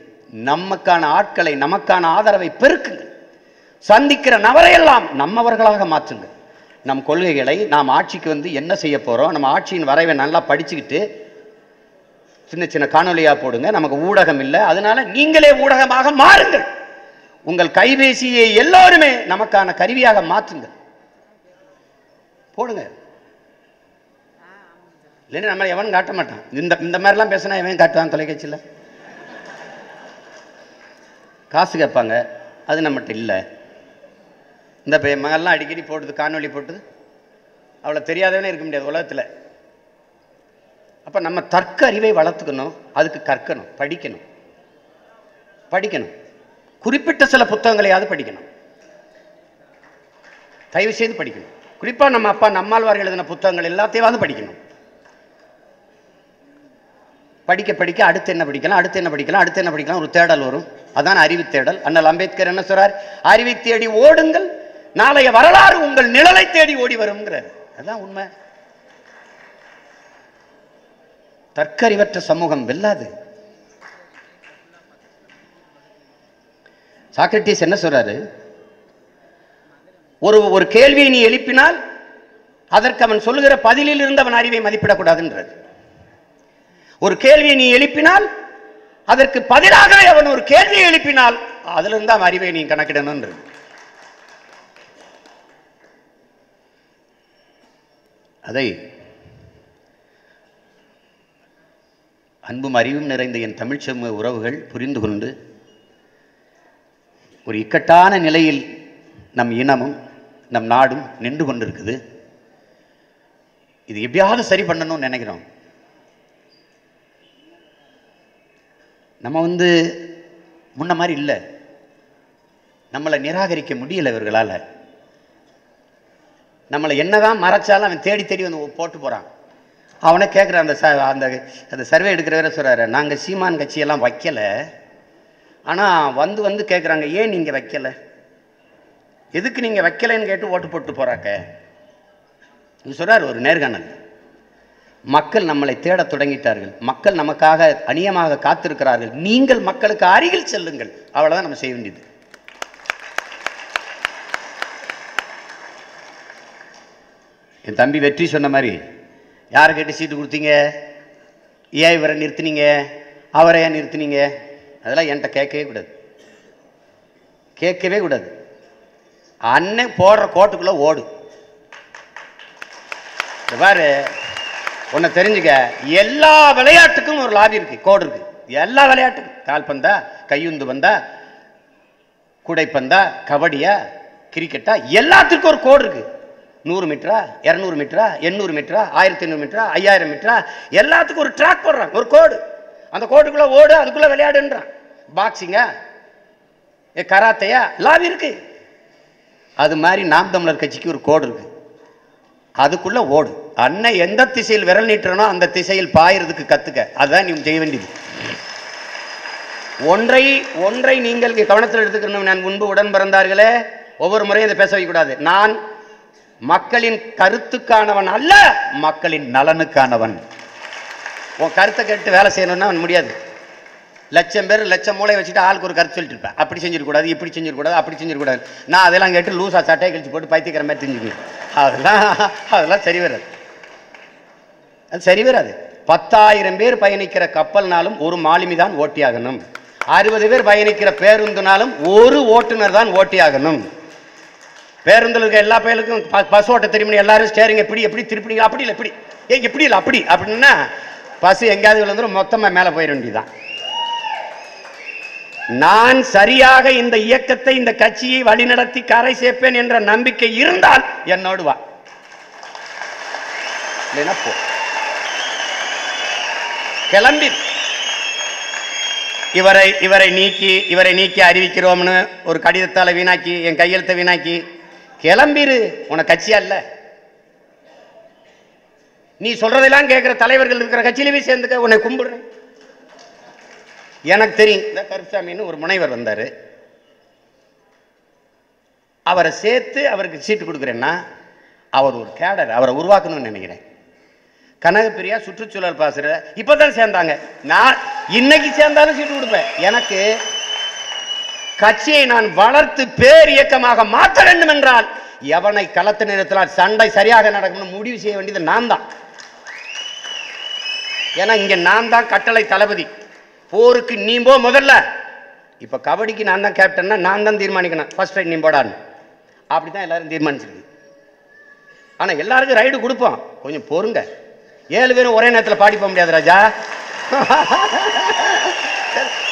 நமக்கான ஆட்களை நமக்கான ஆதரவை பெருக்குங்கள். சந்திக்கிற நபரையெல்லாம் நம்மவர்களாக மாற்றுங்கள். நம் கொள்கைகளை நாம் ஆட்சிக்கு வந்து என்ன செய்ய போகிறோம் நம்ம ஆட்சியின் வரைவை நல்லா படிச்சுக்கிட்டு சின்ன சின்ன காணொலியாக போடுங்க. நமக்கு ஊடகம் இல்லை. அதனால நீங்களே ஊடகமாக மாறுங்கள். உங்கள் கைபேசியை எல்லோருமே நமக்கான கருவியாக மாற்றுங்கள். போடுங்க. இல்லைன்னா நம்மளை எவனும் காட்ட மாட்டான். இந்த இந்த மாதிரிலாம் பேசினா எவன் காட்டுவான் தொலைக்காட்சியில்? காசு கேட்பாங்க. அது நம்மகிட்ட இல்லை. இந்த மகள்லாம் அடிக்கடி போட்டுது காணொலி போட்டுது. அவளை தெரியாதவனே இருக்க முடியாது உலகத்தில். அப்போ நம்ம தர்க்க அறிவை வளர்த்துக்கணும். அதுக்கு கற்கணும் படிக்கணும். படிக்கணும். குறிப்பிட்ட சில புத்தகங்களையாவது படிக்கணும். தயவு செய்து படிக்கணும். குறிப்பாக நம்ம அப்பா நம்மாழ்வார் எழுதின புத்தகங்கள் எல்லாத்தையாவது படிக்கணும். படிக்க படிக்க அடுத்து என்ன படிக்கலாம்? அடுத்து என்ன படிக்கலாம்? அடுத்து என்ன படிக்கலாம்? ஒரு தேடல் வரும். அதான் அறிவு தேடல். அண்ணல் அம்பேத்கர் என்ன சொல்றார்? அறிவை தேடி ஓடுங்கள். நாளைய வரலாறு உங்கள் நிழலை தேடி ஓடி வருங்கிறார் அதான் உண்மை. தற்கறிவற்ற சமூகம் வெல்லாது. சாக்ரட்டிஸ் என்ன சொல்றாரு? ஒரு ஒரு கேள்வியை நீ எழுப்பினால் அதற்கு அவன் சொல்லுகிற பதிலில் இருந்து அவன் அறிவை மதிப்பிடக்கூடாதுன்றது ஒரு கேள்வியை நீ எழுப்பினால் அதற்கு பதிலாகவே அவன் ஒரு கேள்வியை எழுப்பினால் அதிலிருந்து அவன் அறிவை நீ கணக்கிடணும் அதை அன்பும் அறிவும் நிறைந்த என் தமிழ்ச் சமூக உறவுகள் புரிந்து கொண்டு ஒரு இக்கட்டான நிலையில் நம் இனமும் நம் நாடும் நின்று கொண்டிருக்குது. இது எப்படியாவது சரி பண்ணணும்னு நினைக்கிறோம். நம்ம வந்து முன்ன மாதிரி இல்லை. நம்மளை நிராகரிக்க முடியல இவர்களால். நம்மளை என்னதான் மறைச்சாலும் அவன் தேடி தேடி வந்து போட்டு போகிறான் அவனே கேட்குற அந்த ச அந்த அந்த சர்வே எடுக்கிறவரை சொல்கிறாரு நாங்கள் சீமான் கட்சியெல்லாம் வைக்கலை. ஆனால் வந்து வந்து கேட்குறாங்க ஏன் நீங்கள் வைக்கலை? எதுக்கு நீங்கள் வைக்கலைன்னு கேட்டு ஓட்டு போட்டு போகிறாக்க இது சொல்கிறார் ஒரு நேர்காணல். மக்கள் நம்மளை தேடத் தொடங்கிட்டார்கள். மக்கள் நமக்காக அநியமாக காத்திருக்கிறார்கள். நீங்கள் மக்களுக்கு அருகில் செல்லுங்கள். அவ்வளவுதான் நம்ம செய்ய வேண்டியது. என் தம்பி வெற்றி சொன்ன மாதிரி யாரை கேட்டு சீட்டு கொடுத்தீங்க? ஏன் இவரை நிறுத்தினீங்க? அவரை ஏன் நிறுத்தினீங்க? அதெல்லாம் என்கிட்ட கேட்கவே கூடாது. கேட்கவே கூடாது. அண்ணன் போடுற கோட்டுக்குள்ளே ஓடு. பாரு உன்னை தெரிஞ்சுக்க எல்லா விளையாட்டுக்கும் ஒரு லாபி இருக்கு கோடு இருக்கு. எல்லா விளையாட்டுக்கும். கால்பந்தா கையுந்து பந்தா கூடைப்பந்தா கபடியா கிரிக்கெட்டா எல்லாத்துக்கும் ஒரு கோடு இருக்கு. நூறு மீட்டரா இரநூறு மீட்டரா எண்ணூறு மீட்டரா ஆயிரத்தி ஐநூறு மீட்டரா ஐயாயிரம் மீட்டரா எல்லாத்துக்கும் ஒரு ட்ராக் போடுறான் ஒரு கோடு அந்த கோடுக்குள்ள ஓடு அதுக்குள்ள விளையாடுன்றான். பாக்ஸிங்கா ஏ கராத்தையா லாபி இருக்கு. அது மாதிரி நாம் தமிழர் கட்சிக்கு ஒரு கோடு இருக்கு. அதுக்குள்ள ஓடு. அண்ணன் எந்த திசையில் விரல் நீட்டுறனோ அந்த திசையில் பாயிறதுக்கு கத்துக்க. அதுதான் நீ செய்ய வேண்டியது. ஒன்றை ஒன்றை நீங்கள் கவனத்தில் எடுத்துக்கணும். நான் முன்பு உடன் பிறந்தார்களே ஒவ்வொரு முறையும் இதை பேச வைக்கக்கூடாது. நான் மக்களின் கருத்துக்கானவன் அல்ல மக்களின் நலனுக்கானவன். உன் கருத்தை கேட்டு வேலை செய்யணும்னா அவன் முடியாது. லட்சம் பேர் லட்சம் மூளை வச்சுட்டு ஆளுக்கு ஒரு கருத்து சொல்லிட்டு இருப்பேன். அப்படி செஞ்சிடக்கூடாது இப்படி செஞ்சிடக்கூடாது அப்படி செஞ்சிடக்கூடாது. நான் அதெல்லாம் கேட்டு லூசாக சட்டையை கழிச்சு போட்டு பைத்திக்கிற மாதிரி தெரிஞ்சுக்கிறேன் அதெல்லாம் அதெல்லாம் சரி வராது. அது சரி வராது. பத்தாயிரம் பேர் பயணிக்கிற கப்பல்னாலும் ஒரு மாலுமி தான் ஓட்டியாகணும். அறுபது பேர் பயணிக்கிற பேருந்துனாலும் ஒரு ஓட்டுநர் தான் ஓட்டியாகணும். பேருந்தில் இருக்க எல்லா பேருக்கும் ப- பஸ் ஓட்ட தெரியும் எல்லாரும் ஸ்டேரிங் எப்படி எப்படி திருப்பிங்க அப்படி இல்லை இப்படி. ஏன் எப்படி இல்லை அப்படி? அப்படின்னா பஸ் எங்கேயாவது விழுந்துடும் மொத்தமாக மேலே போயிட வேண்டியதுதான். நான் சரியாக இந்த இயக்கத்தை இந்த கட்சியை வழிநடத்தி கரை சேர்ப்பேன் என்ற நம்பிக்கை இருந்தால் என்னோடு வா. இல்லைன்னா போ. கிளம்பி. இவரை இவரை நீக்கி இவரை நீக்கி அறிவிக்கிறோம்னு ஒரு கடிதத்தால் வீணாக்கி என் கையெழுத்தை வீணாக்கி கிளம்பிரு உனக்கு கட்சியா இல்லை. நீ சொல்றதெல்லாம் கேட்குற தலைவர்கள் இருக்கிற கட்சியில போய் சேர்ந்துக்க உன்னை கும்பிடுறேன். எனக்கு தெரியும் இந்த கருசாமின்னு ஒரு முனைவர் வந்தார். அவரை சேர்த்து அவருக்கு சீட்டு கொடுக்குறேன்னா அவர் ஒரு கேடர் அவரை உருவாக்கணும்னு நினைக்கிறேன். கனகப்பிரியா சுற்றுச்சூழல் பாசுற இப்பதான் சேர்ந்தாங்க. நான் இன்னைக்கு சேர்ந்தாலும் சீட்டு கொடுப்பேன். எனக்கு கட்சியை நான் வளர்த்து பேர் இயக்கமாக மாற்ற வேண்டும் என்றால் எவனை களத்து நிறுத்தினால் சண்டை சரியாக நடக்கும்னு முடிவு செய்ய வேண்டியது நான் தான். ஏன்னா இங்க நான் தான் கட்டளை தளபதி. போருக்கு நீ போ முதல்ல. இப்ப கபடிக்கு நான் தான் கேப்டன்னா நான் தான் தீர்மானிக்கணும். ஃபர்ஸ்ட் ரைட் நீ போடான்னு அப்படிதான் எல்லாரும் தீர்மானிச்சிருக்கு. ஆனா எல்லாருக்கும் ரைடு கொடுப்போம். கொஞ்சம் பொறுங்க. ஏழு பேரும் ஒரே நேரத்தில் பாடி போக முடியாது ராஜா.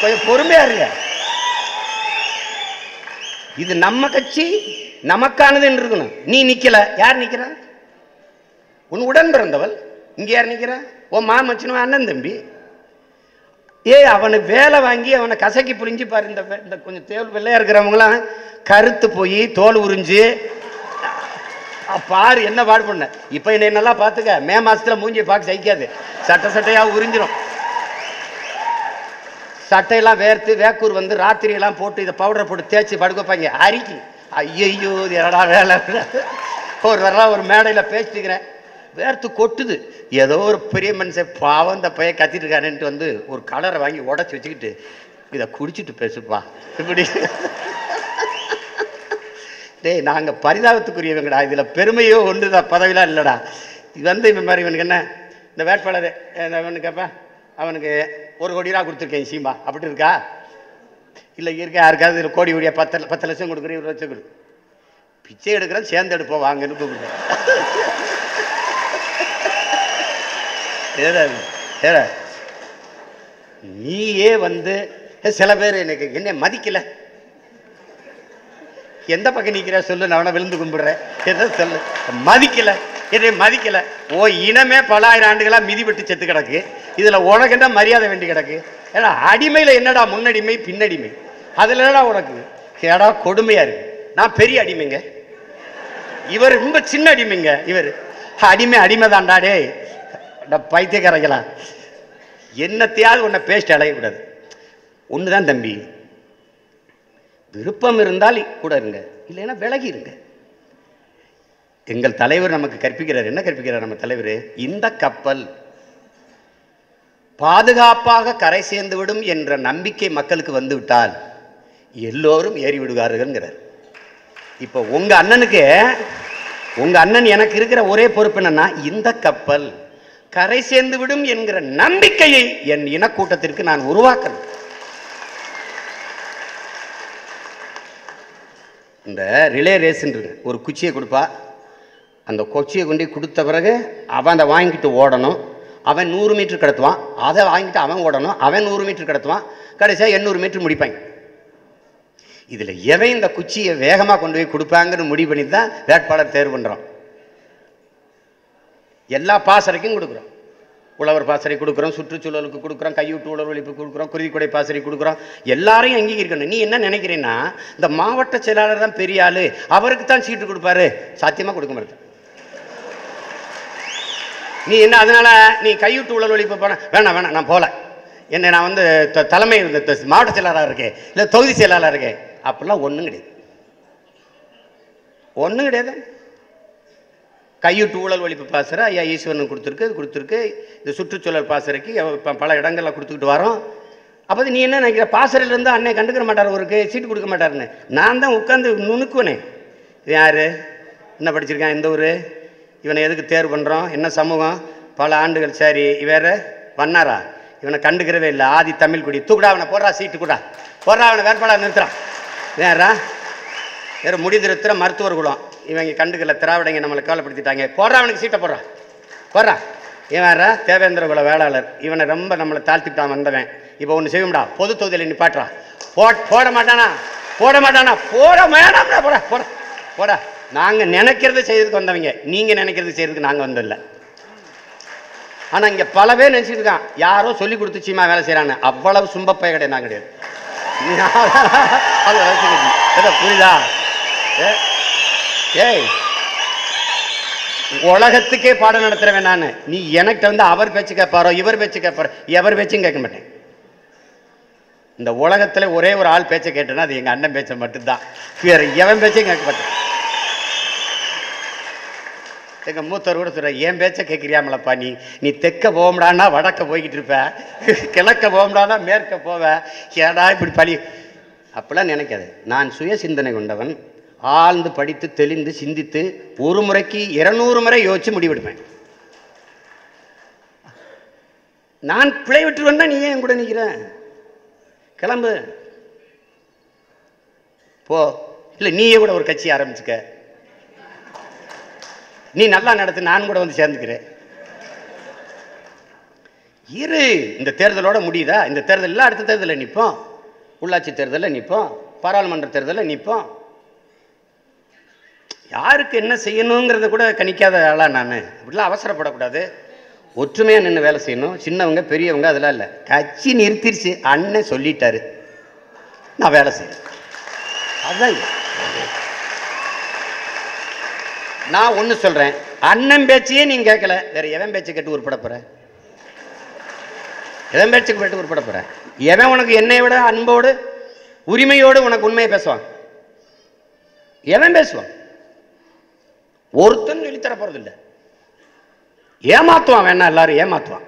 கொஞ்சம் பொறுமையா இருங்க. இது நம்ம கட்சி நமக்கானது என்று இருக்கணும். நீ நிக்கல. யார் நிக்கிறா? உன் உடன் பிறந்தவள். இங்க யார் நிக்கிறா? ஓ மாமச்சனும் அண்ணன் தம்பி. ஏய் அவனை வேலை வாங்கி அவனை கசக்கி புரிஞ்சு பாரு இந்த இந்த கொஞ்சம் தேவல் வெள்ளையா இருக்கிறவங்களாம் கருத்து போய் தோல் உறிஞ்சு பாரு என்ன பாடு பண்ண? இப்போ என்னை நல்லா பார்த்துக்க மே மாசத்துல மூஞ்சி பார்க்க சகிக்காது. சட்டை சட்டையா உறிஞ்சிரும். சட்டையெல்லாம் வேர்த்து வேக்கூர் வந்து ராத்திரி எல்லாம் போட்டு இதை பவுடர் போட்டு தேய்ச்சி படுக்க வைப்பாங்க. அரிக்கி. ஐயோ இது என்னடா வேலை? ஒரு வரலாம் ஒரு மேடையில் பேசிட்டுக்கிறேன் வேர்த்து கொட்டுது. ஏதோ ஒரு பெரிய மனுஷன் பாவம் இந்த பையன் கத்திட்டு இருக்காருன்ட்டு வந்து ஒரு கலரை வாங்கி உடச்சி வச்சுக்கிட்டு இதை குடிச்சிட்டு பேசுப்பா. இப்படி. டேய் நாங்கள் பரிதாபத்துக்குரியவங்கடா. இதில் பெருமையோ ஒன்று தான் பதவிலாம் இல்லைடா. இது வந்து இந்த மாதிரி இவனுக்கு என்ன? இந்த வேட்பாளர் இவனுக்கு அப்ப அவனுக்கு ஒரு கோடி ரூபா கொடுத்துருக்கேன் சீமா அப்படி இருக்கா? இல்லை இருக்கா? யாருக்காவது இதில் கோடி கோடியாக பத்து பத்து லட்சம் கொடுக்குறேன் இருபது லட்சம் கொடு பிச்சை எடுக்கிறேன் சேர்ந்து எடுப்போம் வாங்கன்னு கூப்பிடுறேன். ஏடா ஏடா? நீயே வந்து சில பேர் எனக்கு என்ன மதிக்கலை. எந்த பக்கம் நிற்கிற சொல்லு நான் வேணா விழுந்து கும்பிடுறேன். எதை சொல்லு? மதிக்கலை. என்னை மதிக்கலை. ஓ இனமே பல ஆயிரம் ஆண்டுகளாக மிதிபட்டு செத்து கிடக்கு. இதில் உனக்கு என்ன மரியாதை வேண்டி கிடக்கு? ஏன்னா அடிமையில் என்னடா முன்னடிமை பின்னடிமை? அதில் என்னடா உனக்கு? ஏடா கொடுமையாக இருக்கு. நான் பெரிய அடிமைங்க. இவர் ரொம்ப சின்ன அடிமைங்க இவர். அடிமை அடிமை தாண்டாடே பைத்தியக்காரங்களா? என்னத்தையாவது உன்னை பேஸ்ட் அலையக்கூடாது. ஒன்று தான் தம்பி. விருப்பம் இருந்தால் கூட இருங்க இல்லைன்னா விலகி இருங்க. எங்கள் தலைவர் நமக்கு கற்பிக்கிறார். என்ன கற்பிக்கிறார் நம்ம தலைவர்? இந்த கப்பல் பாதுகாப்பாக கரை சேர்ந்து விடும் என்ற நம்பிக்கை மக்களுக்கு வந்துவிட்டால் எல்லோரும் ஏறி விடுவார்கள்ங்கிறார். இப்போ உங்கள் அண்ணனுக்கு உங்கள் அண்ணன் எனக்கு இருக்கிற ஒரே பொறுப்பு என்னன்னா இந்த கப்பல் கரை சேர்ந்து விடும் என்கிற நம்பிக்கையை என் இனக்கூட்டத்திற்கு நான் உருவாக்கணும். இந்த ரிலே ரேஸுன்றது. ஒரு குச்சியை கொடுப்பா. அந்த குச்சியை கொண்டு போய் கொடுத்த பிறகு அவன் அதை வாங்கிட்டு ஓடணும். அவன் நூறு மீட்ரு கடத்துவான். அதை வாங்கிட்டு அவன் ஓடணும். அவன் நூறு மீட்ரு கடத்துவான். கடைசியாக எண்ணூறு மீட்ரு முடிப்பாங்க இதில் எவன் இந்த குச்சியை வேகமாக கொண்டு போய் கொடுப்பாங்கன்னு முடிவு பண்ணி தான் வேட்பாளர் தேர்வு பண்ணுறோம் எல்லா பாசறைக்கும் கொடுக்குறோம் உழவர் பாசறை கொடுக்குறோம் சுற்றுச்சூழலுக்கு கொடுக்குறோம் கையூட்டு உழவழிப்பு கொடுக்குறோம் குருவிக்குடை பாசறை கொடுக்குறோம். எல்லாரையும் அங்கீகரிக்கணும். நீ என்ன நினைக்கிறேன்னா இந்த மாவட்ட செயலாளர் தான் பெரிய ஆள். அவருக்கு தான் சீட்டு கொடுப்பாரு. சாத்தியமாக கொடுக்க மாட்டேன் நீ என்ன அதனால நீ கையூட்டு உழல் ஒழிப்பு போன வேணாம் வேணாம் நான் போகல என்ன நான் வந்து தலைமை இந்த மாவட்ட செயலாளராக இருக்கேன். இல்லை தொகுதி செயலாளராக இருக்கேன். அப்படிலாம் ஒன்றும் கிடையாது. ஒன்றும் கிடையாது. கையூட்டு ஊழல் ஒழிப்பு பாசறை ஐயா ஈஸ்வரன் கொடுத்துருக்கு கொடுத்துருக்கு. இந்த சுற்றுச்சூழல் பாசறைக்கு பல இடங்களில் கொடுத்துக்கிட்டு வரோம். அப்போ நீ என்ன நினைக்கிற? பாசறையிலேருந்து இருந்து கண்டுக்கிற மாட்டார் ஒருக்கு சீட்டு கொடுக்க மாட்டாருன்னு. நான் தான் உட்காந்து நுணுக்குவனே. இது யார்? என்ன படிச்சிருக்கான்? எந்த ஊர்? இவனை எதுக்கு தேர்வு பண்ணுறோம் என்ன சமூகம்? பல ஆண்டுகள். சரி வேறு? வண்ணாரா? இவனை கண்டுக்கிறவே இல்லை. ஆதி தமிழ் குடி. தூக்குடா அவனை போடுறா சீட்டு கூடா. போடுறா அவனை வேறுபாடாக நிறுத்துறான். வேறா வேறு முடி திருத்துற மருத்துவர் குலம். இவங்க கண்டுக்கல திராவிடங்க நம்மளை கவலைப்படுத்திட்டாங்க. போடுறா அவனுக்கு சீட்டை போடுறா. போடுறா. இவன் தேவேந்திர குல வேளாளர். இவனை ரொம்ப நம்மளை தாழ்த்திட்டான் வந்தவன். இப்போ ஒன்று செய்யும்டா. பொது தொகுதியில் நிப்பாட்டுறா. போ போட மாட்டானா? போட மாட்டானா? போட வேணாம்டா. போட போட போட. நாங்கள் நினைக்கிறது செய்யறதுக்கு வந்தவங்க. நீங்கள் நினைக்கிறது செய்யறதுக்கு நாங்கள் வந்ததில்லை. ஆனால் இங்கே பல பேர் நினச்சிட்டு இருக்கான். யாரோ சொல்லி கொடுத்து சீமா வேலை செய்கிறான்னு அவ்வளவு சும்பப்பை கிடையாது. நான் கிடையாது. புரியுதா? ஏ, ஏய் உலகத்துக்கே பாடம் நடத்துகிறவன் நான். நீ எனக்கிட்ட வந்து அவர் பேச்சு கேட்பாரோ இவர் பேச்சு கேட்பாரோ எவர் பேச்சும் கேட்க மாட்டேன். இந்த உலகத்தில் ஒரே ஒரு ஆள் பேச்சை கேட்டேன்னா அது எங்கள் அண்ணன் பேச்சை மட்டும்தான். வேறு எவன் பேச்சையும் கேட்க மாட்டேன். எங்கள் மூத்தவர் கூட சொல்கிற என் பேச்சை கேட்குறியாமலப்பா நீ? நீ தெற்க போகமுடான்னா வடக்க போய்கிட்டு இருப்ப. கிழக்க போகமுடானா மேற்க போவேன் ஏடா இப்படி பழி? அப்படிலாம் நினைக்காது. நான் சுய சிந்தனை கொண்டவன். ஆழ்ந்து படித்து தெளிந்து சிந்தித்து ஒரு முறைக்கு இருநூறு முறை யோசிச்சு முடிவெடுப்பேன். நான் பிழை விட்டுருவேன்னா நீ ஏன் என் கூட நிற்கிற கிளம்பு. போ. இல்லை நீயே கூட ஒரு கட்சி ஆரம்பிச்சுக்க. நீ நல்லா நடத்து நான் கூட வந்து சேர்ந்துக்கிறேன். இரு. இந்த தேர்தலோட முடியுதா? இந்த தேர்தலில் அடுத்த தேர்தலில் நிற்போம் உள்ளாட்சி தேர்தலில் நிற்போம் பாராளுமன்ற தேர்தலில் நிற்போம் யாருக்கு என்ன செய்யணுங்கிறத கூட கணிக்காத ஆளாக நான். இப்படிலாம் அவசரப்படக்கூடாது. ஒற்றுமையாக நின்று வேலை செய்யணும். சின்னவங்க பெரியவங்க அதெல்லாம் இல்லை. கட்சி நிறுத்திருச்சு. அண்ணன் சொல்லிட்டாரு. நான் வேலை செய்யணும் அதுதான் நான் ஒன்று சொல்கிறேன் அண்ணன் பேச்சையே நீங்கள் கேட்கல. வேறு எவன் பேச்சு கேட்டு உருப்பட போகிறேன் எவன் பேச்சுக்கு கேட்டு உருப்பட போகிறேன் எவன் உனக்கு என்னை விட அன்போடு உரிமையோடு உனக்கு உண்மையை பேசுவான்? எவன் பேசுவான்? ஒருத்தன் சொல்லித்தர போகிறது இல்லை ஏமாத்துவான் வேணா எல்லாரும் ஏமாத்துவான்.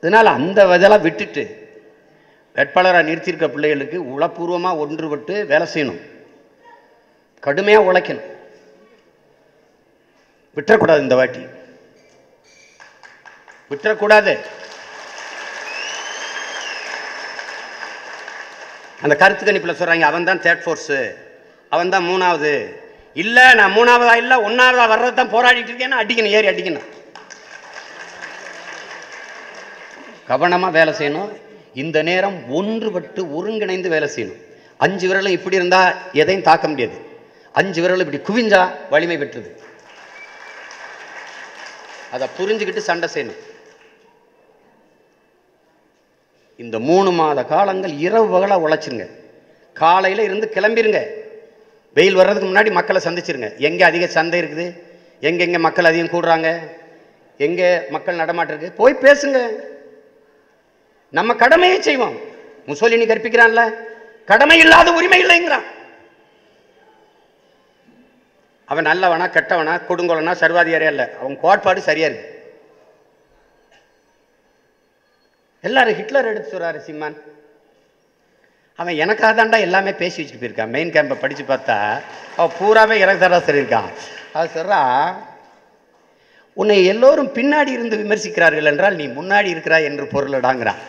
இதனால் அந்த இதெல்லாம் விட்டுட்டு வேட்பாளராக நிறுத்தியிருக்க பிள்ளைகளுக்கு உளப்பூர்வமாக ஒன்றுபட்டு வேலை செய்யணும். கடுமையாக உழைக்கணும். விட்டுறக்கூடாது இந்த வாட்டி. விட்டுறக்கூடாது. அந்த கருத்து கணிப்பில் சொல்கிறாங்க அவன் தான் தேர்ட் ஃபோர்ஸு அவன் தான் மூணாவது. இல்லை நான் மூணாவதா இல்லை ஒன்றாவதா வர்றது தான் போராடிட்டு இருக்கேன்னு அடிக்கணும் ஏறி அடிக்கணும். கவனமாக வேலை செய்யணும். இந்த நேரம் ஒன்றுபட்டு ஒருங்கிணைந்து வேலை செய்யணும். அஞ்சு விரலும் இப்படி இருந்தால் எதையும் தாக்க முடியாது. அஞ்சு விரலும் இப்படி குவிஞ்சா வலிமை பெற்றுது. அதை புரிஞ்சுக்கிட்டு சண்டை செய்யணும். இந்த மூணு மாத காலங்கள் இரவு பகலாக உழைச்சிருங்க. காலையில் இருந்து கிளம்பிருங்க. வெயில் வர்றதுக்கு முன்னாடி மக்களை சந்திச்சிருங்க. எங்கே அதிக சந்தை இருக்குது? எங்கெங்கே மக்கள் அதிகம் கூடுறாங்க? எங்கே மக்கள் நடமாட்டிருக்கு போய் பேசுங்க. நம்ம கடமையை செய்வோம். முசோலினி கற்பிக்கிறான்ல கடமை இல்லாத உரிமை இல்லைங்கிறான். அவன் நல்லவனா கெட்டவனா கொடுங்கோலனா சர்வாதிகாரியா இல்லை. அவன் கோட்பாடு சரியா இருக்கு. எல்லாரும் ஹிட்லர் எடுத்து சொல்றாரு சிம்மான். அவன் எனக்காக தாண்டா எல்லாமே பேசி வச்சுட்டு போயிருக்கான். மெயின் கேம்பை படித்து பார்த்தா அவன் பூராவே எனக்கு தாண்டா சொல்லியிருக்கான். அது சொல்கிறா உன்னை எல்லோரும் பின்னாடி இருந்து விமர்சிக்கிறார்கள் என்றால் நீ முன்னாடி இருக்கிறாய் என்று பொருளடாங்கிறான்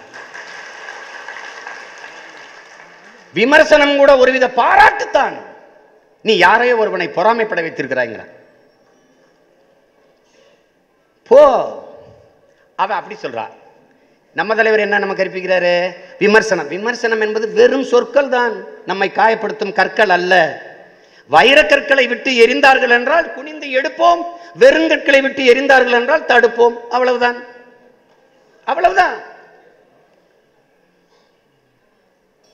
விமர்சனம் கூட ஒருவித பாராட்டுத்தான். நீ யாரையோ ஒருவனை பொறாமைப்பட வைத்திருக்கிறாய்ங்கிறான் போ. அவன் அப்படி சொல்கிறான் நம்ம தலைவர் என்ன நம்ம கற்பிக்கிறாரு? விமர்சனம். விமர்சனம் என்பது வெறும் சொற்கள் தான் நம்மை காயப்படுத்தும் கற்கள் அல்ல. வைரக்கற்களை விட்டு எரிந்தார்கள் என்றால் குனிந்து எடுப்போம். வெறுங்கற்களை விட்டு எரிந்தார்கள் என்றால் தடுப்போம். அவ்வளவுதான். அவ்வளவுதான்.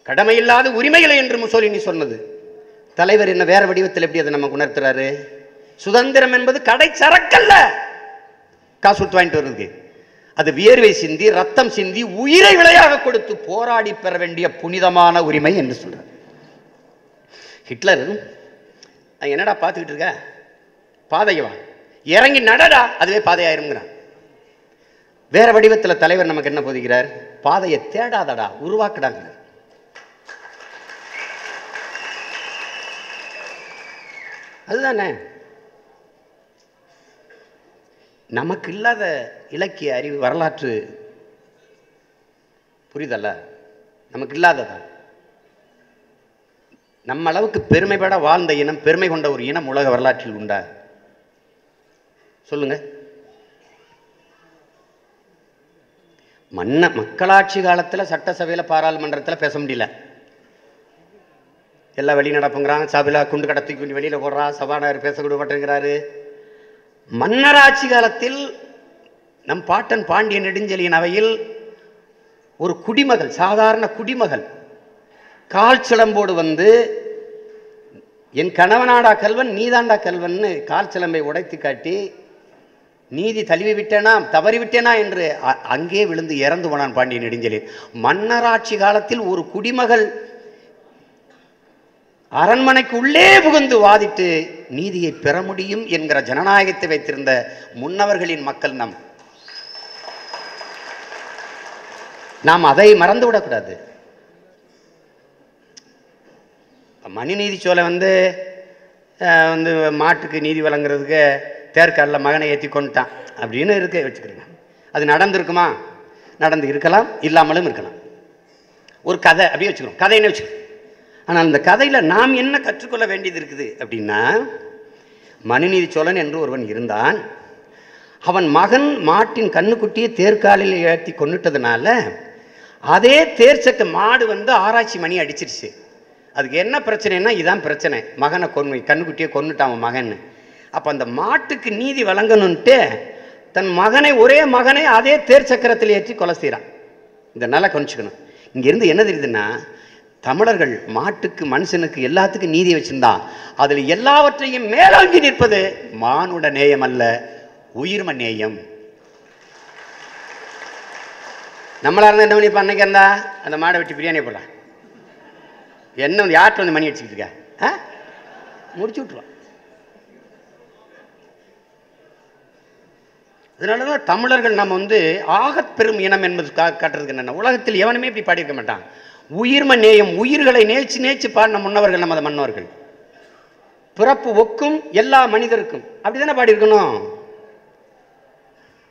கடமையில்லாத உரிமைகளை என்று முசோலினி சொன்னது. தலைவர் என்ன வேற வடிவத்தில் எப்படி அதை நமக்கு உணர்த்துறாரு? சுதந்திரம் என்பது கடை சரக்கல்ல. காசு வாங்கிட்டு வருது அது வியர்வை சிந்தி ரத்தம் சிந்தி உயிரை விலையாக கொடுத்து போராடி பெற வேண்டிய புனிதமான உரிமை என்று சொல்கிறார் ஹிட்லர் அது என்னடா பார்த்துக்கிட்டு இருக்க? பாதையவா இறங்கி நடடா. அதுவே பாதையாயிருங்கிறான் வேற வடிவத்தில் தலைவர் நமக்கு என்ன போதிக்கிறார்? பாதையை தேடாதடா. உருவாக்குடாங்க அதுதானே? நமக்கு இல்லாத இலக்கிய அறிவு வரலாற்று புரிதல்ல நமக்கு இல்லாததா நம்ம அளவுக்கு பெருமைப்பட வாழ்ந்த இனம் பெருமை கொண்ட ஒரு இனம் உலக வரலாற்றில் உண்டா? சொல்லுங்க. மன்ன மக்களாட்சி காலத்தில் சட்டசபையில் பாராளுமன்றத்தில் பேச முடியல. எல்லாம் வெளி நடப்புங்கிறான் சபையில் குண்டு கடத்தி வெளியில் போடுறான் சபாநாயகர் பேசக்கூட மாட்டேங்கிறாரு. மன்னராட்சி காலத்தில் நம் பாட்டன் பாண்டிய நெடுஞ்செலியின் அவையில் ஒரு குடிமகள் சாதாரண குடிமகள் கால் சிலம்போடு வந்து என் கணவனாடா கல்வன் நீதாண்டா கல்வன்னு கால் சிலம்பை உடைத்து காட்டி நீதி தழுவி விட்டேனா தவறிவிட்டேனா என்று அ- அங்கே விழுந்து இறந்து போனான் பாண்டிய நெடுஞ்செலியன் மன்னராட்சி காலத்தில் ஒரு குடிமகள் அரண்மனைக்கு உள்ளே புகுந்து வாதிட்டு நீதியை பெற முடியும் என்கிற ஜனநாயகத்தை வைத்திருந்த முன்னவர்களின் மக்கள் நம். நாம் அதை மறந்து விடக்கூடாது மணிநீதி சோலை வந்து அஹ், வந்து மாட்டுக்கு நீதி வழங்குறதுக்கு தேர்காலில் மகனை ஏற்றி கொண்டுட்டான் அப்படின்னு இருக்க வச்சுக்கிறீங்க. அது நடந்திருக்குமா? நடந்து இருக்கலாம் இல்லாமலும் இருக்கலாம். ஒரு கதை அப்படியே வச்சுக்கிறோம். கதைன்னு வச்சுக்கிறோம். ஆனால் அந்த கதையில் நாம் என்ன கற்றுக்கொள்ள வேண்டியது இருக்குது அப்படின்னா மனுநீதி சோழன் என்று ஒருவன் இருந்தான். அவன் மகன் மாட்டின் கண்ணுக்குட்டியை தேர்காலில் ஏற்றி கொண்டுட்டதுனால அதே தேர்ச்சக்க மாடு வந்து ஆராய்ச்சி மணி அடிச்சிருச்சு. அதுக்கு என்ன பிரச்சனைனா இதான் பிரச்சனை. மகனை கொன்னு கண்ணுக்குட்டியை கொண்டுட்டான் அவன் மகன் அப்போ அந்த மாட்டுக்கு நீதி வழங்கணுன்ட்டு தன் மகனை ஒரே மகனை அதே தேர் சக்கரத்தில் ஏற்றி கொலை செய்கிறான் இந்த நல்லா கொஞ்சிக்கணும் இங்கேருந்து என்ன தெரியுதுன்னா தமிழர்கள் மாட்டுக்கு மனுஷனுக்கு எல்லாத்துக்கும் நீதி வச்சிருந்தான் அதில் எல்லாவற்றையும் மேலோங்கி நிற்பது மானுட நேயம் அல்ல உயிர்ம நேயம். நம்மளா இருந்தா என்ன பண்ணிப்பா அன்னைக்கு இருந்தா? அந்த மாடை வெட்டி பிரியாணி போடலாம். என்ன வந்து யார்கிட்ட வந்து மணி அடிச்சுக்கிட்டு இருக்கா? ஆ? முடிச்சு விட்ருவான் அதனால தான் தமிழர்கள் நம்ம வந்து ஆகப் பெரும் இனம் என்பது காட்டுறதுக்கு என்னென்ன? உலகத்தில் எவனுமே இப்படி பாடியிருக்க மாட்டான். உயிர்ம நேயம் உயிர்களை நேச்சு நேச்சு பாடின முன்னவர்கள் நமது மன்னவர்கள் பிறப்பு ஒக்கும் எல்லா மனிதருக்கும். அப்படிதானே பாடியிருக்கணும்?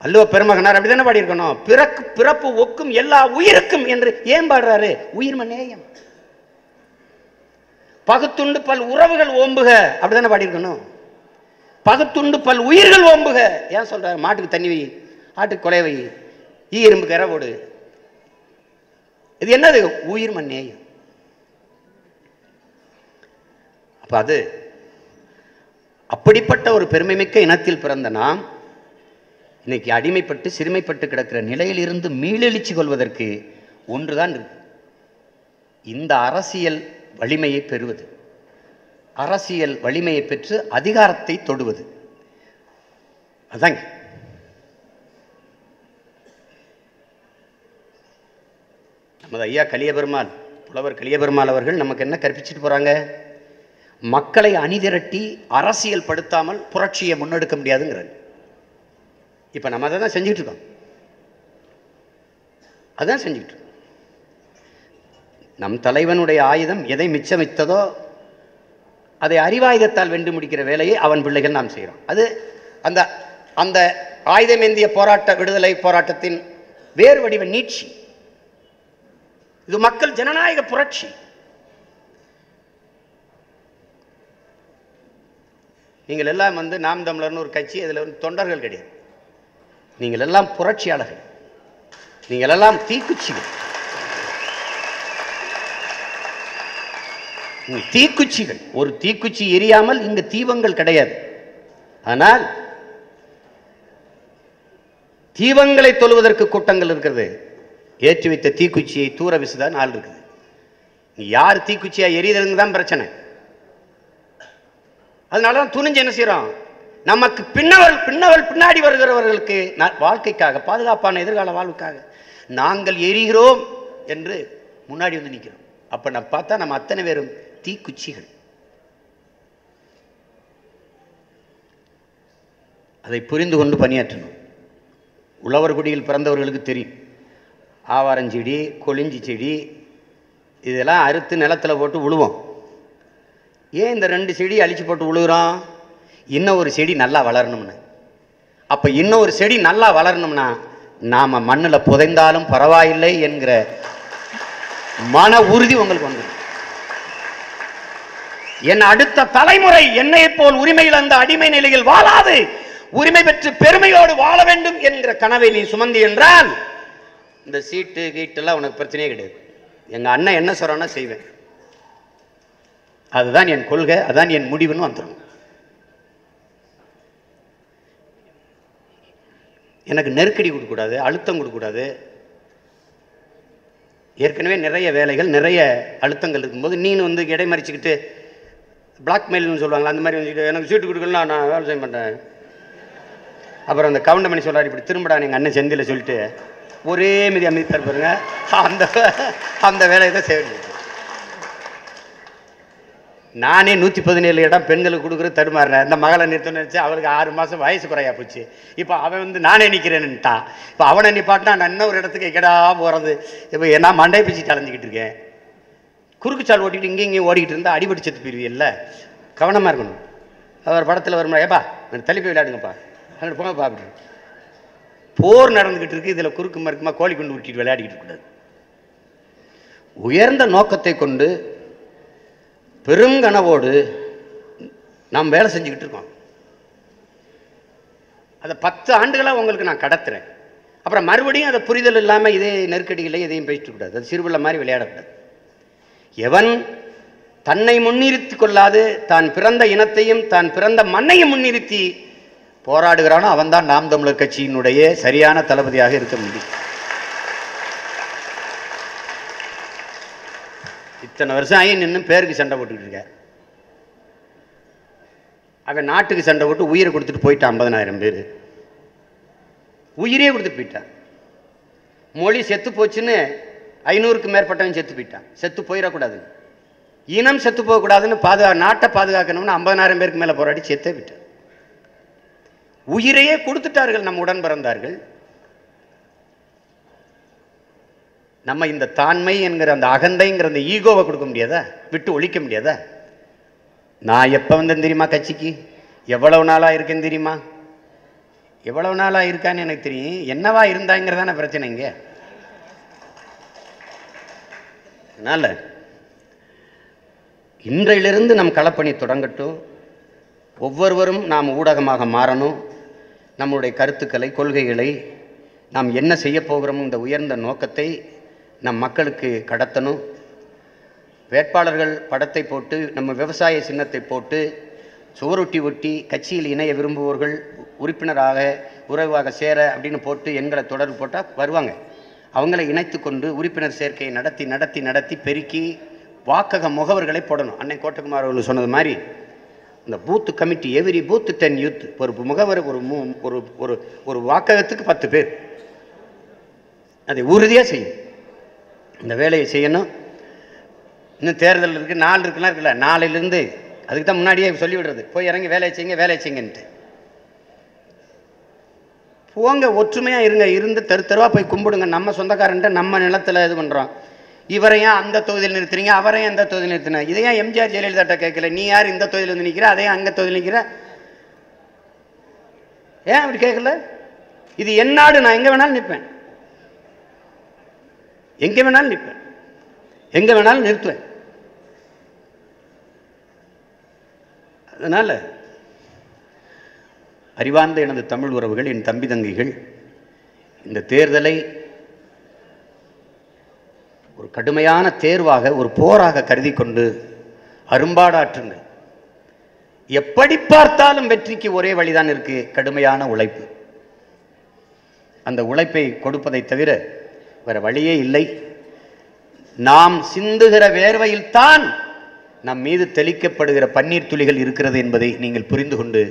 அல்லோ பெருமகனார் அப்படிதானே பாடியிருக்கணும்? பிறக்கு பிறப்பு ஒக்கும் எல்லா உயிருக்கும் என்று ஏன் பாடுறாரு? உயிர்ம நேயம் பகுத்துண்டு பல் உறவுகள் ஓம்புக. அப்படிதானே பாடியிருக்கணும்? பகுத்துண்டு பல் உயிர்கள் ஓம்புக. ஏன் சொல்றாரு? மாட்டுக்கு தண்ணி வை ஆட்டுக்கு கொலை வை. ஈ எறும்பு கரை போடு. இது என்னது? உயிர் நேயம் அப்ப அது அப்படிப்பட்ட ஒரு பெருமைமிக்க இனத்தில் பிறந்த நாம் இன்னைக்கு அடிமைப்பட்டு சிறுமைப்பட்டு கிடக்கிற நிலையிலிருந்து மீளெழுச்சி கொள்வதற்கு ஒன்றுதான் இருக்கு. இந்த அரசியல் வலிமையை பெறுவது. அரசியல் வலிமையை பெற்று அதிகாரத்தை தொடுவது. அதாங்க. நமது ஐயா கலியபெருமான் புலவர் கலியபெருமாள் அவர்கள் நமக்கு என்ன கற்பிச்சிட்டு போகிறாங்க மக்களை அணிதிரட்டி அரசியல் படுத்தாமல் புரட்சியை முன்னெடுக்க முடியாதுங்கிறாங்க இப்போ நம்ம அதை தான் செஞ்சுட்டு இருக்கோம். அதான் செஞ்சுட்டு இருக்கோம். நம் தலைவனுடைய ஆயுதம் எதை மிச்சமித்ததோ அதை அறிவாயுதத்தால் வென்று முடிக்கிற வேலையை அவன் பிள்ளைகள் நாம் செய்கிறோம். அது அந்த அந்த ஆயுதமேந்திய போராட்ட விடுதலை போராட்டத்தின் வேறு வடிவ நீட்சி. இது மக்கள் ஜனநாயக புரட்சி. நீங்கள் எல்லாம் வந்து நாம் தமிழர்னு ஒரு கட்சி அதில் வந்து தொண்டர்கள் கிடையாது. நீங்கள் எல்லாம் புரட்சியாளர்கள். நீங்கள் எல்லாம் தீக்குச்சிகள். தீக்குச்சிகள். ஒரு தீக்குச்சி எரியாமல் இங்கு தீபங்கள் கிடையாது. ஆனால் தீபங்களை தொழுவதற்கு கூட்டங்கள் இருக்கிறது. ஏற்றி வைத்த தீக்குச்சியை தூர விசுதான் ஆள் இருக்குது. யார் தீக்குச்சியா எரியுதுங்க தான் பிரச்சனை. அதனால தான் துணிஞ்சு என்ன செய்கிறோம் நமக்கு பின்னவள் பின்னவள் பின்னாடி வருகிறவர்களுக்கு ந- வாழ்க்கைக்காக பாதுகாப்பான எதிர்கால வாழ்வுக்காக நாங்கள் எரிகிறோம் என்று முன்னாடி வந்து நிற்கிறோம் அப்ப நம்ம பார்த்தா நம்ம அத்தனை பேரும் தீக்குச்சிகள். அதை புரிந்து கொண்டு பணியாற்றணும். உழவர் குடியில் பிறந்தவர்களுக்கு தெரியும். ஆவாரஞ்செடி கொளிஞ்சி செடி இதெல்லாம் அறுத்து நிலத்தில் போட்டு உழுவோம். ஏன் இந்த ரெண்டு செடி அழிச்சு போட்டு உழுகுறோம்? இன்னும் ஒரு செடி நல்லா வளரணும்னு. அப்போ இன்னும் ஒரு செடி நல்லா வளரணும்னா நாம் மண்ணில் புதைந்தாலும் பரவாயில்லை என்கிற மன உறுதி உங்களுக்கு வந்துடும். என் அடுத்த தலைமுறை என்னை போல் உரிமையில் அந்த அடிமை நிலையில் வாழாது. உரிமை பெற்று பெருமையோடு வாழ வேண்டும் என்கிற கனவை நீ சுமந்தி என்றால் இந்த சீட்டு கீட்டெல்லாம் உனக்கு பிரச்சனையே கிடையாது. எங்கள் அண்ணன் என்ன சொல்கிறான்னா செய்வேன். அதுதான் என் கொள்கை அதான் என் முடிவுன்னு வந்துடும் எனக்கு நெருக்கடி கொடுக்கக்கூடாது அழுத்தம் கொடுக்கக்கூடாது. ஏற்கனவே நிறைய வேலைகள் நிறைய அழுத்தங்கள் இருக்கும்போது நீனு வந்து இடைமறிச்சிக்கிட்டு பிளாக்மெயில்னு சொல்லுவாங்களா அந்த மாதிரி வந்துக்கிட்டு எனக்கு சீட்டு கொடுக்கலாம் நான் வேலை செய்ய மாட்டேன். அப்புறம் அந்த கவுண்டமணி சொல்கிறார் இப்படி திரும்படா எங்கள் அண்ணன் செந்தில சொல்லிட்டு. ஒரே மீதி அமைத்தார் பாருங்க. அந்த அந்த வேலையை தான் செய்ய வேண்டியது. நானே நூற்றி பதினேழு இடம் பெண்களுக்கு கொடுக்குறது தடுமாறினேன் இந்த மகளை நிறுத்தணும்னு நினச்சி அவளுக்கு ஆறு மாதம் வயசு குறையா போச்சு. இப்போ அவன் வந்து நானே நிற்கிறேன்னுட்டான் இப்போ அவனை நிப்பாட்டினா நான் இன்னொரு இடத்துக்கு எக்கடா போகிறது இப்போ நான் மண்டை பிச்சு அலைஞ்சிக்கிட்டு இருக்கேன். குறுக்கு சால் ஓட்டிட்டு இங்கேயும் இங்கேயும் ஓடிக்கிட்டு இருந்தால் அடிபடி செத்து போயிருவியல்ல. கவனமாக இருக்கணும். அவர் படத்தில் வரும்போது ஏப்பா தள்ளி போய் விளையாடுங்கப்பா. அங்கே போங்கப்பா அப்படின்னு போர் நடந்துக்கிட்டு இருக்கு இதில் குறுக்கு மறுக்குமா கோழி கொண்டு விட்டுட்டு விளையாடிக்கிட்டு இருக்கக்கூடாது. உயர்ந்த நோக்கத்தை கொண்டு பெருங்கனவோடு நாம் வேலை செஞ்சுக்கிட்டு இருக்கோம். அதை பத்து ஆண்டுகளாக உங்களுக்கு நான் கடத்துறேன். அப்புறம் மறுபடியும் அதை புரிதல் இல்லாமல் இதே நெருக்கடிகளை எதையும் பேசிட்டு கூடாது அது சிறுபிள்ளை மாதிரி விளையாடக்கூடாது. எவன் தன்னை முன்னிறுத்தி கொள்ளாது தான் பிறந்த இனத்தையும் தான் பிறந்த மண்ணையும் முன்னிறுத்தி போராடுகிறானோ அவன்தான் நாம் தமிழர் கட்சியினுடைய சரியான தளபதியாக இருக்க முடியும். இத்தனை வருஷம் ஆகி நின்று பேருக்கு சண்டை போட்டுக்கிட்டு இருக்க. அவன் நாட்டுக்கு சண்டை போட்டு உயிரை கொடுத்துட்டு போயிட்டான் ஐம்பதனாயிரம் பேர். உயிரே கொடுத்துட்டு போயிட்டான். மொழி செத்து போச்சுன்னு ஐநூறுக்கு மேற்பட்டவன் செத்து போயிட்டான். செத்து போயிடக்கூடாது. இனம் செத்து போகக்கூடாதுன்னு பாதுகா நாட்டை பாதுகாக்கணும்னு ஐம்பதனாயிரம் பேருக்கு மேலே போராடி செத்தே விட்டான். உயிரையே கொடுத்துட்டார்கள் நம் உடன் பிறந்தார்கள். நம்ம இந்த தாண்மை என்கிற அந்த அகந்தைங்கிற அந்த ஈகோவை கொடுக்க முடியாதா? விட்டு ஒழிக்க முடியாதா? நான் எப்போ வந்தேன் தெரியுமா கட்சிக்கு? எவ்வளவு நாளாக இருக்கேன்னு தெரியுமா? எவ்வளவு நாளாக இருக்கான்னு எனக்கு தெரியும். என்னவா இருந்தாங்கிறதான பிரச்சனை இங்கே. அதனால் இன்றையிலிருந்து நம் களப்பணி தொடங்கட்டும். ஒவ்வொருவரும் நாம் ஊடகமாக மாறணும். நம்முடைய கருத்துக்களை கொள்கைகளை நாம் என்ன செய்ய போகிறோம் இந்த உயர்ந்த நோக்கத்தை நம் மக்களுக்கு கடத்தணும். வேட்பாளர்கள் படத்தை போட்டு நம்ம விவசாய சின்னத்தை போட்டு சுவரொட்டி ஒட்டி கட்சியில் இணைய விரும்புவோர்கள் உறுப்பினராக உறவாக சேர அப்படின்னு போட்டு எண்களை தொடர்பு போட்டால் வருவாங்க. அவங்களை இணைத்து கொண்டு உறுப்பினர் சேர்க்கையை நடத்தி நடத்தி நடத்தி பெருக்கி வாக்கக முகவர்களை போடணும். அன்னை கோட்டகுமார் அவர்கள் சொன்னது மாதிரி இந்த booth committee every booth ten youth ஒரு முகவர் ஒரு மூ- ஒரு ஒரு ஒரு வாக்ககத்துக்கு பத்து பேர். அதை உறுதியாக செய்யும். இந்த வேலையை செய்யணும். இன்னும் தேர்தல் இருக்குது நாள் இருக்குலாம் இருக்குல்ல நாளையிலேருந்து. அதுக்கு தான் முன்னாடியே சொல்லி விடுறது போய் இறங்கி வேலையை செய்யுங்க வேலையை செய்யுங்கன்ட்டு. போங்க ஒற்றுமையாக இருங்க இருந்து தெரு தெருவாக போய் கும்பிடுங்க. நம்ம சொந்தக்காரன்ட்ட நம்ம நிலத்தில் இது பண்ணுறோம் இவரையும் அந்த தொகுதியில் நிறுத்துறீங்க? அவரையும் அந்த தொகுதியில் நிறுத்தின? இதையும் எம்ஜிஆர் ஜெயலலிதாட்ட கேட்கல? நீ யார் இந்த தொகுதியில் வந்து நிற்கிற அதையும் அங்கே தொகுதியில் நிற்கிற ஏன் அப்படி கேட்கல? இது என் நாடு நான் எங்கே வேணாலும் நிற்பேன். எங்கே வேணாலும் நிற்பேன். எங்கே வேணாலும் நிறுத்துவேன். அதனால் அறிவார்ந்த எனது தமிழ் உறவுகள் என் தம்பி தங்கைகள் இந்த தேர்தலை ஒரு கடுமையான தேர்வாக ஒரு போராக கருதி கொண்டு அரும்பாடாற்றுங்கள். எப்படி பார்த்தாலும் வெற்றிக்கு ஒரே வழிதான் இருக்கு கடுமையான உழைப்பு. அந்த உழைப்பை கொடுப்பதை தவிர வேற வழியே இல்லை. நாம் சிந்துகிற வேர்வையில்தான் நம் மீது தெளிக்கப்படுகிற பன்னீர் துளிகள் இருக்கிறது என்பதை நீங்கள் புரிந்து கொண்டு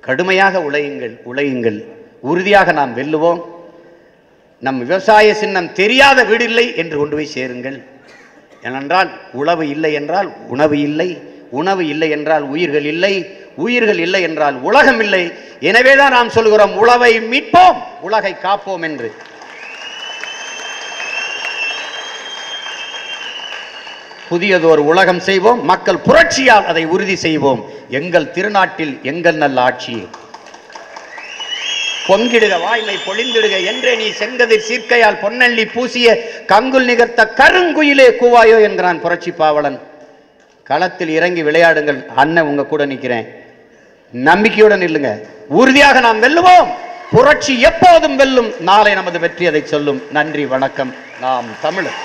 கடுமையாக உழையுங்கள் உழையுங்கள். உறுதியாக நாம் வெல்லுவோம். நம் விவசாய சின்னம் தெரியாத வீடு இல்லை என்று கொண்டு போய் சேருங்கள். ஏனென்றால் உழவு இல்லை என்றால் உணவு இல்லை உணவு இல்லை என்றால் உயிர்கள் இல்லை உயிர்கள் இல்லை என்றால் உலகம் இல்லை. எனவேதான் நாம் சொல்கிறோம் உழவை மீட்போம் உலகை காப்போம் என்று. புதியதொரு உலகம் செய்வோம் மக்கள் புரட்சியால் அதை உறுதி செய்வோம். எங்கள் திருநாட்டில் எங்கள் நல்ல ஆட்சியே. பொங்கிடுக வாய்மை பொழிந்திடுக என்றே நீ செங்கதிர் சீர்க்கையால் பொன்னள்ளி பூசிய கங்குல் நிகர்த்த கருங்குயிலே கூவாயோ என்கிறான் புரட்சி பாவலன். களத்தில் இறங்கி விளையாடுங்கள் அண்ணன் உங்க கூட நிற்கிறேன் நம்பிக்கையுடன் இல்லுங்க உறுதியாக நாம் வெல்லுவோம். புரட்சி எப்போதும் வெல்லும். நாளை நமது வெற்றி அதை சொல்லும். நன்றி வணக்கம். நாம் தமிழர்.